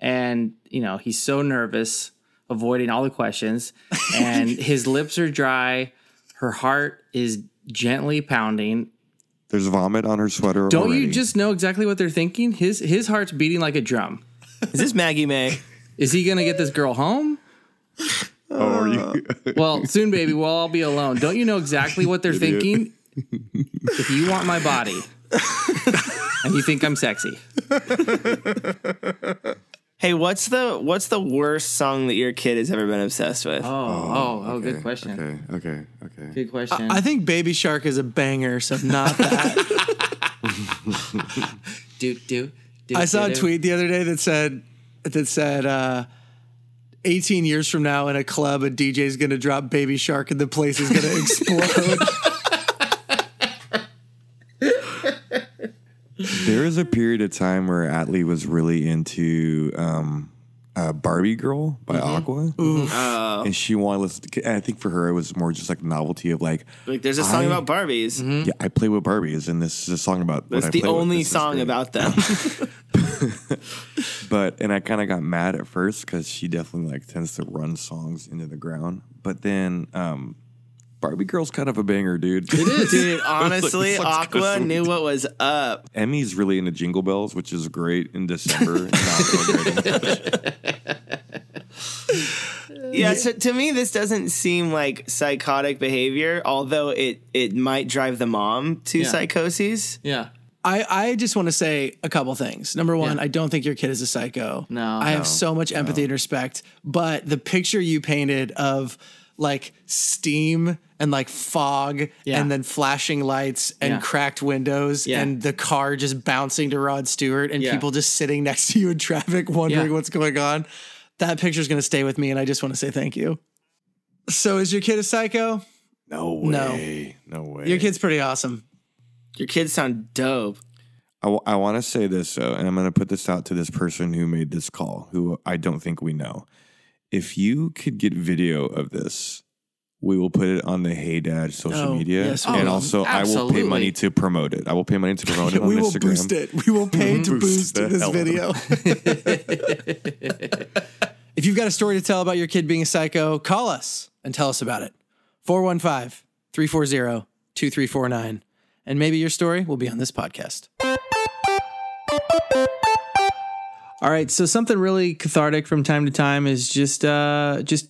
S4: and you know, he's so nervous, avoiding all the questions, [LAUGHS] and his lips are dry, her heart is gently pounding.
S2: There's vomit on her sweater.
S4: Don't
S2: already.
S4: you just know exactly what they're thinking? His his heart's beating like a drum.
S3: Is this Maggie May?
S4: Is he gonna get this girl home?
S2: Oh, are you?
S4: Uh, well, soon, baby. Well, I'll be alone. Don't you know exactly what they're thinking? If you want my body and you think I'm sexy, [LAUGHS]
S3: Hey, what's the what's the worst song that your kid has ever been obsessed with?
S4: oh, oh, oh, good question.
S2: okay, okay, okay.
S4: Good question.
S1: I think Baby Shark is a banger, so [LAUGHS] not that. [LAUGHS]
S4: do do. do
S1: I saw a
S4: do, do.
S1: tweet the other day that said that said uh 18 years from now in a club a DJ's gonna drop Baby Shark and the place is gonna [LAUGHS] explode.
S2: There was a period of time where Atlee was really into um, uh, Barbie Girl by Aqua.
S3: Oh,
S2: And she wanted to listen to, and I think for her, it was more just like novelty of like,
S3: like there's a song
S2: I-
S3: about Barbies.
S2: yeah, I play with Barbies, and this is a song about what
S3: That's
S2: I
S3: the
S2: play
S3: only
S2: This
S3: song about them. [LAUGHS]
S2: But and I kind of got mad at first because she definitely like tends to run songs into the ground. But then um, Barbie Girl's kind of a banger, dude. It is. [LAUGHS]
S3: Dude, honestly,
S2: like
S3: Aqua knew what was up.
S2: Emmy's really into Jingle Bells, which is great in December. [LAUGHS] not so great in March.
S3: Yeah, so to me, this doesn't seem like psychotic behavior, although it it might drive the mom to
S4: Yeah.
S3: psychoses.
S4: Yeah.
S1: I, I just want to say a couple things. Number one,
S4: Yeah.
S1: I don't think your kid is a psycho.
S4: No.
S1: I have so much empathy and respect. But the picture you painted of like steam and like fog
S4: Yeah.
S1: and then flashing lights and
S4: Yeah.
S1: cracked windows
S4: Yeah.
S1: and the car just bouncing to Rod Stewart and
S4: Yeah.
S1: people just sitting next to you in traffic wondering
S4: Yeah.
S1: what's going on. That picture's going to stay with me and I just want to say thank you. So is your kid a psycho?
S2: No
S1: No.
S2: way. No way.
S1: Your kid's pretty awesome.
S3: Your kids sound dope.
S2: I, want to say this though, and I'm going to put this out to this person who made this call, who I don't think we know. If you could get video of this, we will put it on the Hey Dad social
S1: Oh,
S2: media,
S1: yes, we
S2: and
S1: will.
S2: also I will pay
S4: Absolutely.
S2: money to promote it. I will pay money to promote it [LAUGHS] on
S1: we will
S2: Instagram.
S1: boost it. We will pay to boost,
S2: Boost the
S1: this
S2: hell out of
S1: video. [LAUGHS] if you've got a story to tell about your kid being a psycho, call us and tell us about it. 415 340 2349. And maybe your story will be on this podcast. All right, so something really cathartic from time to time is just uh just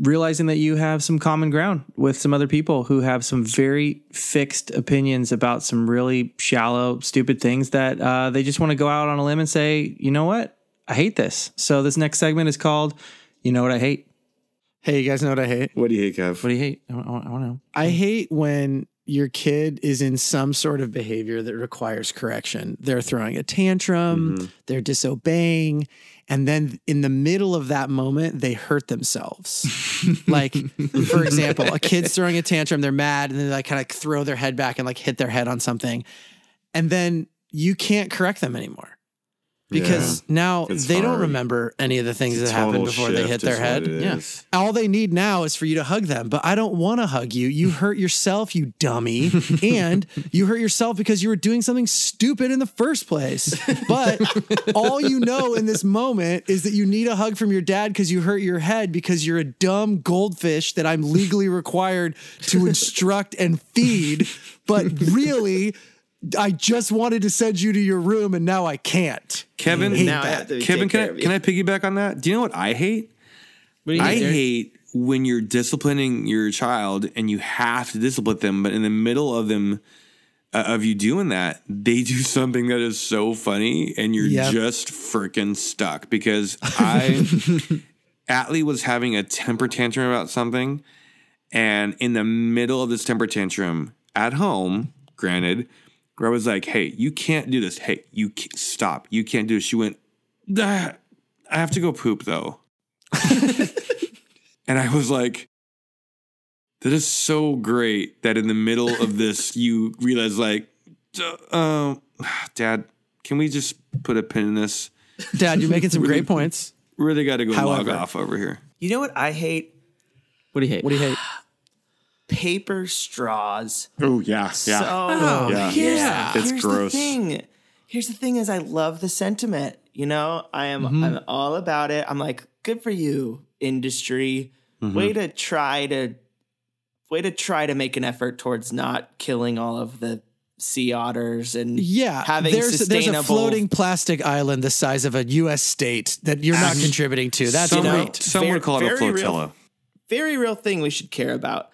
S4: realizing that you have some common ground with some other people who have some very fixed opinions about some really shallow, stupid things that uh, they just want to go out on a limb and say, you know what? I hate this. So this next segment is called, you know what I hate?
S1: Hey, you guys know what I hate?
S2: What do you hate, Kev?
S4: What do you hate? I, I, I want to know.
S1: I hate when your kid is in some sort of behavior that requires correction. They're throwing a tantrum, they're disobeying, and then in the middle of that moment, they hurt themselves. like, for example, a kid's [LAUGHS] throwing a tantrum, they're mad, and then they like kind of throw their head back and like hit their head on something. And then you can't correct them anymore. Because now
S2: It's
S1: they don't remember any of the things that happened before they hit their head. Yeah. All they need now is for you to hug them, but I don't want to hug you. You [LAUGHS] hurt yourself, you dummy. and you hurt yourself because you were doing something stupid in the first place. But [LAUGHS] all you know in this moment is that you need a hug from your dad because you hurt your head because you're a dumb goldfish that I'm legally required to [LAUGHS] instruct and feed. But really, I just wanted to send you to your room and now I can't.
S2: Kevin,
S1: Hate
S3: Now I have to
S2: Kevin, can I, can I piggyback on that? Do you know what I hate?
S4: What do you
S2: I
S4: hate?
S2: Hate when you're disciplining your child and you have to discipline them, but in the middle of them uh, of you doing that, they do [LAUGHS] something that is so funny, and you're
S1: Yep.
S2: just freaking stuck. Because I, [LAUGHS] Atlee was having a temper tantrum about something, and in the middle of this temper tantrum at home, granted, where I was like, "Hey, you can't do this. Hey, you ca- stop. You can't do." This. She went, "Ah, "I have to go poop though." [LAUGHS] And I was like, that is so great that in the middle of this, [LAUGHS] you realize, like, uh, um, Dad, can we just put a pin in this?
S1: Dad, you're making some [LAUGHS] great points.
S2: Really got to go log off over here.
S3: You know what I hate?
S4: What do you hate?
S1: What do you hate? [SIGHS] [SIGHS]
S3: Paper straws.
S2: Oh, yeah.
S3: So
S2: Yeah.
S3: here's,
S2: Yeah. It's
S3: here's
S2: gross.
S3: the thing. Here's the thing: is I love the sentiment. You know, I am
S2: Mm-hmm.
S3: I'm all about it. I'm like, good for you, industry.
S2: Mm-hmm.
S3: Way to try to way to try to make an effort towards not killing all of the sea otters and
S1: Yeah,
S3: having
S1: there's there's a floating plastic island the size of a U.S. state that you're not contributing to. That's
S2: some,
S1: great.
S2: would, some
S3: Very-
S2: would call it a
S3: very real.
S2: flotilla.
S3: very real thing we should care about.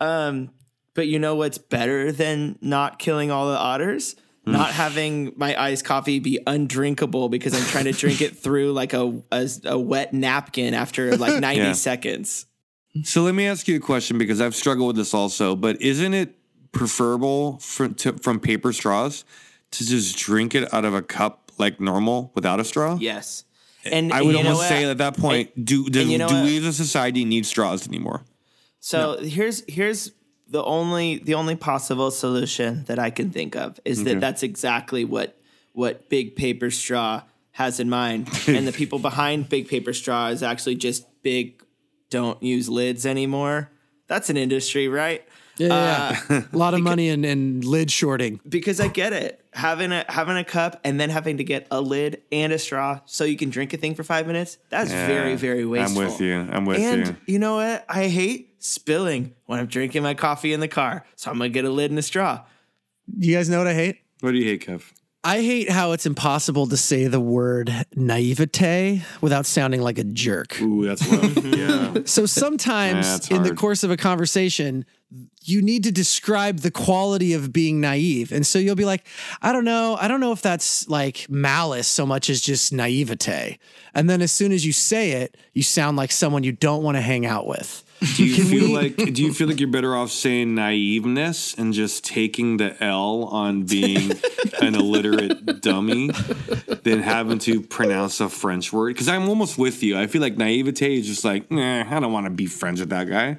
S3: Um, but you know what's better than not killing all the otters? Not having my iced coffee be undrinkable because I'm trying to drink it through like a, a, a wet napkin after like [LAUGHS] 90
S2: Yeah.
S3: seconds.
S2: So let me ask you a question because I've struggled with this also, but isn't it preferable from, to, from paper straws to just drink it out of a cup like normal without a straw?
S3: Yes. And
S2: I would almost say at that point, do do, do
S3: what?
S2: we as a society need straws anymore?
S3: So here's here's the only the only possible solution that I can think of is that that's exactly what what Big Paper Straw has in mind, and the people [LAUGHS] behind Big Paper Straw is actually just big. Don't use lids anymore. That's an industry, right?
S1: Yeah, yeah, yeah. Uh, [LAUGHS] a lot of money in, in lid shorting.
S3: Because I get it. Having a having a cup and then having to get a lid and a straw so you can drink a thing for five minutes. That's very very wasteful.
S2: I'm with you. I'm with you.
S3: And
S2: you.
S3: you know what? I hate spilling when I'm drinking my coffee in the car. So I'm gonna get a lid and a straw.
S1: You guys know what I hate?
S2: What do you hate, Kev?
S1: I hate how it's impossible to say the word naivete without sounding like a jerk.
S2: Ooh, that's rough. [LAUGHS] yeah.
S1: So sometimes
S2: That's
S1: in the course of a conversation, you need to describe the quality of being naive. And so you'll be like, I don't know. I don't know if that's like malice so much as just naivete. And then as soon as you say it, you sound like someone you don't want to hang out with.
S2: Do you [LAUGHS] feel like do you feel like you're better off saying naiveness and just taking the L on being an illiterate dummy than having to pronounce a French word? Because I'm almost with you. I feel like naivete is just like, nah, I don't want to be friends with that guy.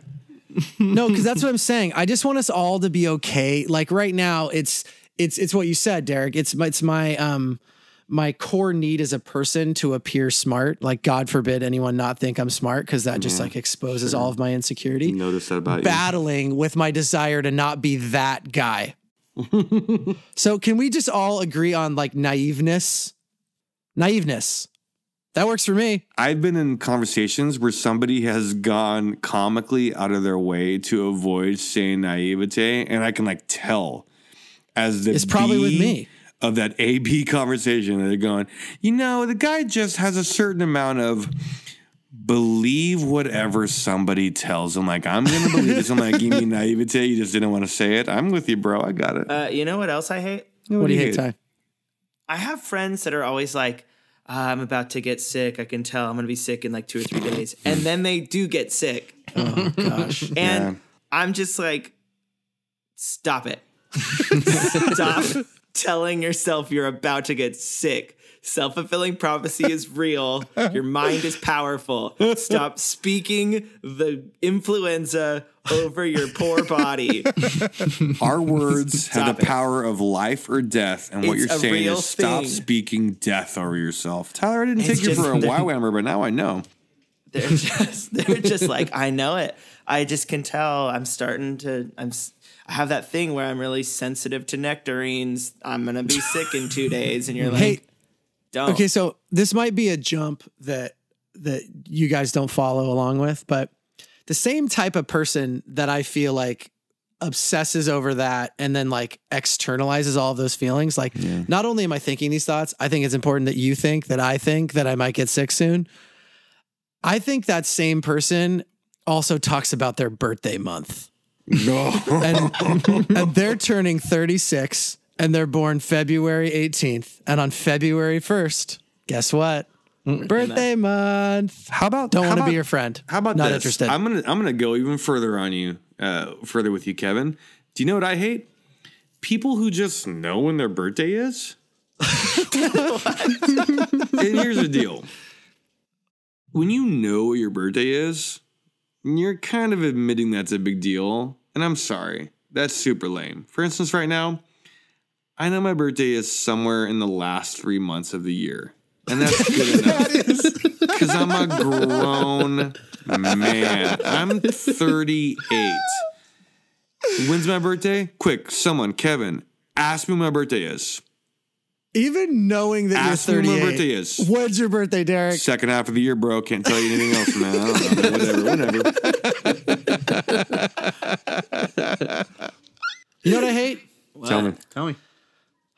S1: No, because that's what I'm saying. I just want us all to be okay. Like right now, it's it's it's what you said, Derek. It's my it's my um my core need as a person to appear smart. Like God forbid anyone not think I'm smart because that just like exposes all of my insecurity.
S2: Notice that about you.
S1: Battling with my desire to not be that guy. [LAUGHS] so can we just all agree on like naiveness? Naiveness. That works for me.
S2: I've been in conversations where somebody has gone comically out of their way to avoid saying naivete, and I can like tell as the
S1: It's probably with
S2: B
S1: me.
S2: of that AB conversation they're going, you know, the guy just has a certain amount of believe whatever somebody tells them. Like, I'm going to believe this. I'm like, you mean naivete? You just didn't want to say it. I'm with you, bro. I got it.
S3: Uh, you know what else I hate?
S1: What do you hate, Ty?
S3: I have friends that are always like, "Ah, I'm about to get sick. I can tell I'm going to be sick in like two or three days. And then they do get sick. [LAUGHS]
S1: Oh gosh. [LAUGHS]
S3: And
S2: Yeah.
S3: I'm just like, stop it. [LAUGHS] stop telling yourself you're about to get sick. Self fulfilling prophecy is real. Your mind is powerful. Stop speaking the influenza over your poor body. [LAUGHS]
S2: Our words have the
S3: it.
S2: power of life or death. And what
S3: It's
S2: you're saying
S3: real
S2: is stop
S3: thing.
S2: speaking death over yourself. Tyler, I didn't
S3: It's
S2: take you for a
S3: that-
S2: wow hammer, but now I know.
S3: They're just [LAUGHS] they're just like I know it. I just can tell. I'm starting to. I'm. s- I have that thing where I'm really sensitive to nectarines. I'm gonna be sick in two days, and you're [LAUGHS] like,
S1: Hey,
S3: don't.
S1: Okay, so this might be a jump that that you guys don't follow along with, but the same type of person that I feel like obsesses over that and then like externalizes all of those feelings. Like, not only am I thinking these thoughts, I think it's important that you think that I think that I might get sick soon. I think that same person also talks about their birthday month.
S2: No.
S1: and, [LAUGHS] and they're turning 36 and they're born February 18th. And on February 1st, guess what? Birthday month.
S2: How about
S1: Don't want to be your friend.
S2: How about
S1: not
S2: this?
S1: interested?
S2: I'm gonna I'm gonna go even further on you, uh, further with you, Kevin. Do you know what I hate? People who just know when their birthday is. [LAUGHS] and here's the deal: when you know what your birthday is, you're kind of admitting that's a big deal. And I'm sorry, that's super lame. For instance, right now, I know my birthday is somewhere in the last three months of the year, and that's good [LAUGHS] enough because I'm a grown man. I'm 38. When's my birthday? Quick, someone, Kevin, ask me when my birthday is.
S1: Even knowing that
S2: Ask
S1: you're
S2: when
S1: 38.
S2: my birthday is.
S1: When's your birthday, Derek?
S2: Second half of the year, bro. Can't tell you anything else, man. I don't know. Whatever, whatever.
S1: You know what I hate?
S2: Tell me.
S4: Tell me.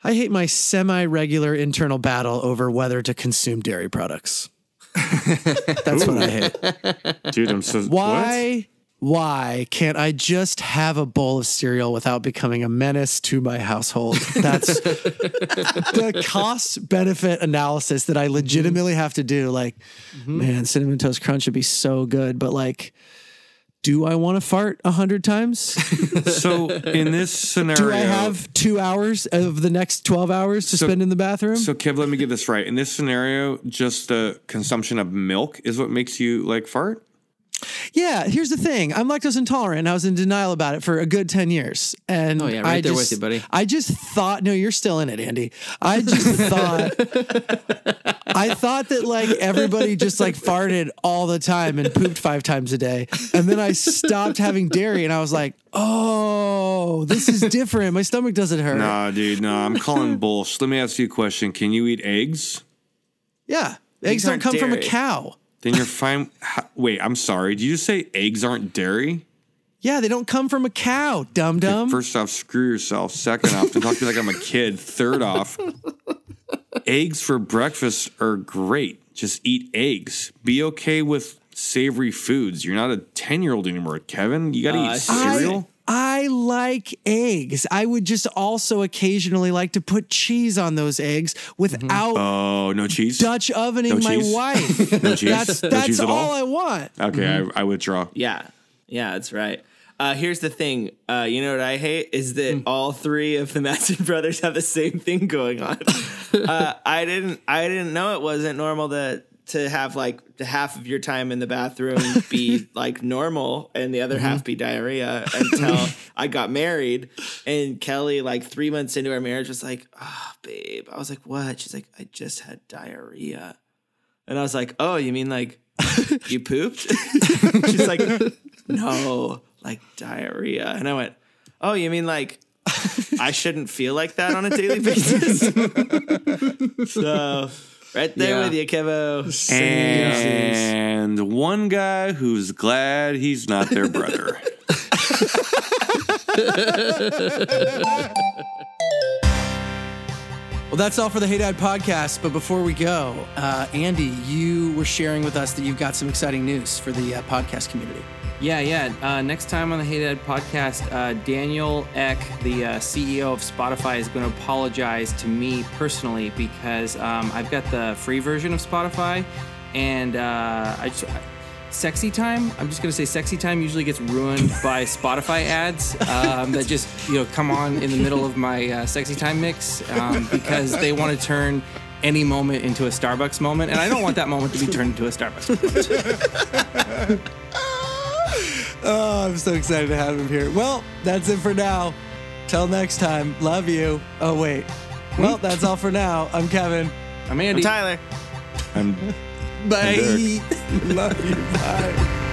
S1: I hate my semi regular internal battle over whether to consume dairy products. [LAUGHS] That's what I hate.
S2: Dude, I'm so. What?
S1: Why? Why can't I just have a bowl of cereal without becoming a menace to my household? That's [LAUGHS] the cost benefit analysis that I legitimately have to do. Like, mm-hmm. man, cinnamon toast crunch would be so good, but like, do I want to fart a hundred times? [LAUGHS]
S2: So, in this scenario.
S1: Do I have two hours of the next twelve hours to
S2: So-
S1: spend in the bathroom?
S2: So, Kev, let me get this right. In this scenario, just the consumption of milk is what makes you like fart?
S1: Yeah, here's the thing. I'm lactose intolerant. And I was in denial about it for a good 10 years. And
S4: Oh, yeah, right
S1: I
S4: there with
S1: just,
S4: you, buddy.
S1: I just thought, no, you're still in it, Andy. I just [LAUGHS] thought, I thought that like everybody just like farted all the time and pooped five times a day. And then I stopped having dairy and I was like, oh, this is different. My stomach doesn't hurt.
S2: Nah, dude, no, I'm calling bullshit. Let me ask you a question. Can you eat eggs?
S1: Yeah. Eggs don't
S3: aren't
S1: come from a cow.
S2: Then you're fine. Ha- Wait, I'm sorry. Did you just say eggs aren't dairy?
S1: Yeah, they don't come from a cow, dum dum.
S2: First off, screw yourself. Second off, don't talk to me like I'm a kid. Third off, eggs for breakfast are great. Just eat eggs. Be okay with savory foods. You're not a 10 year old anymore, Kevin. You got to
S3: Uh,
S2: eat cereal.
S1: I like eggs. I would just also occasionally like to put cheese on those eggs without
S2: oh, no cheese?
S1: Dutch ovening
S2: No
S1: my
S2: cheese?
S1: wife. [LAUGHS]
S2: No cheese?
S1: That's
S2: No cheese at
S1: all
S2: all?
S1: I want.
S2: Okay, I, I withdraw.
S3: Yeah, yeah, that's right. Uh, here's the thing. Uh, you know what I hate is that
S1: Hmm.
S3: all three of the [LAUGHS] Madsen brothers have the same thing going on. [LAUGHS] uh, I didn't. I didn't know it wasn't normal to to have like the half of your time in the bathroom be [LAUGHS] like normal and the other
S1: Mm-hmm.
S3: half be diarrhea until I got married. And Kelly, like three months into our marriage, was like, "Oh, babe." I was like, "What?" She's like, "I just had diarrhea." And I was like, "Oh, you mean like [LAUGHS] you pooped?" [LAUGHS] She's like, "No, like diarrhea." And I went, "Oh, you mean like I shouldn't feel like that on a daily basis?" so, right there
S4: Yeah.
S3: with you, Kevo.
S2: And one guy who's glad he's not their brother. [LAUGHS]
S1: Well, that's all for the Hey Dad podcast. But before we go, uh, Andy, you were sharing with us that you've got some exciting news for the uh, podcast community.
S4: Yeah, yeah. Uh, next time on the Hey Dad podcast, uh, Daniel Ek, the uh, CEO of Spotify, is going to apologize to me personally because um, I've got the free version of Spotify, and uh, I just. Sexy time. I'm just gonna say sexy time usually gets ruined [LAUGHS] by Spotify ads um, that just you know come on in the middle of my uh, sexy time mix um, because they want to turn any moment into a Starbucks moment, and I don't want that moment to be turned into a Starbucks moment. [LAUGHS]
S1: Oh, I'm so excited to have him here. Well, that's it for now. Till next time, love you. Oh, wait. Well, hmm? that's all for now. I'm Kevin.
S4: I'm Andy.
S3: I'm Tyler.
S2: I'm
S1: Bye.
S2: Derek. [LAUGHS]
S1: love you. Bye.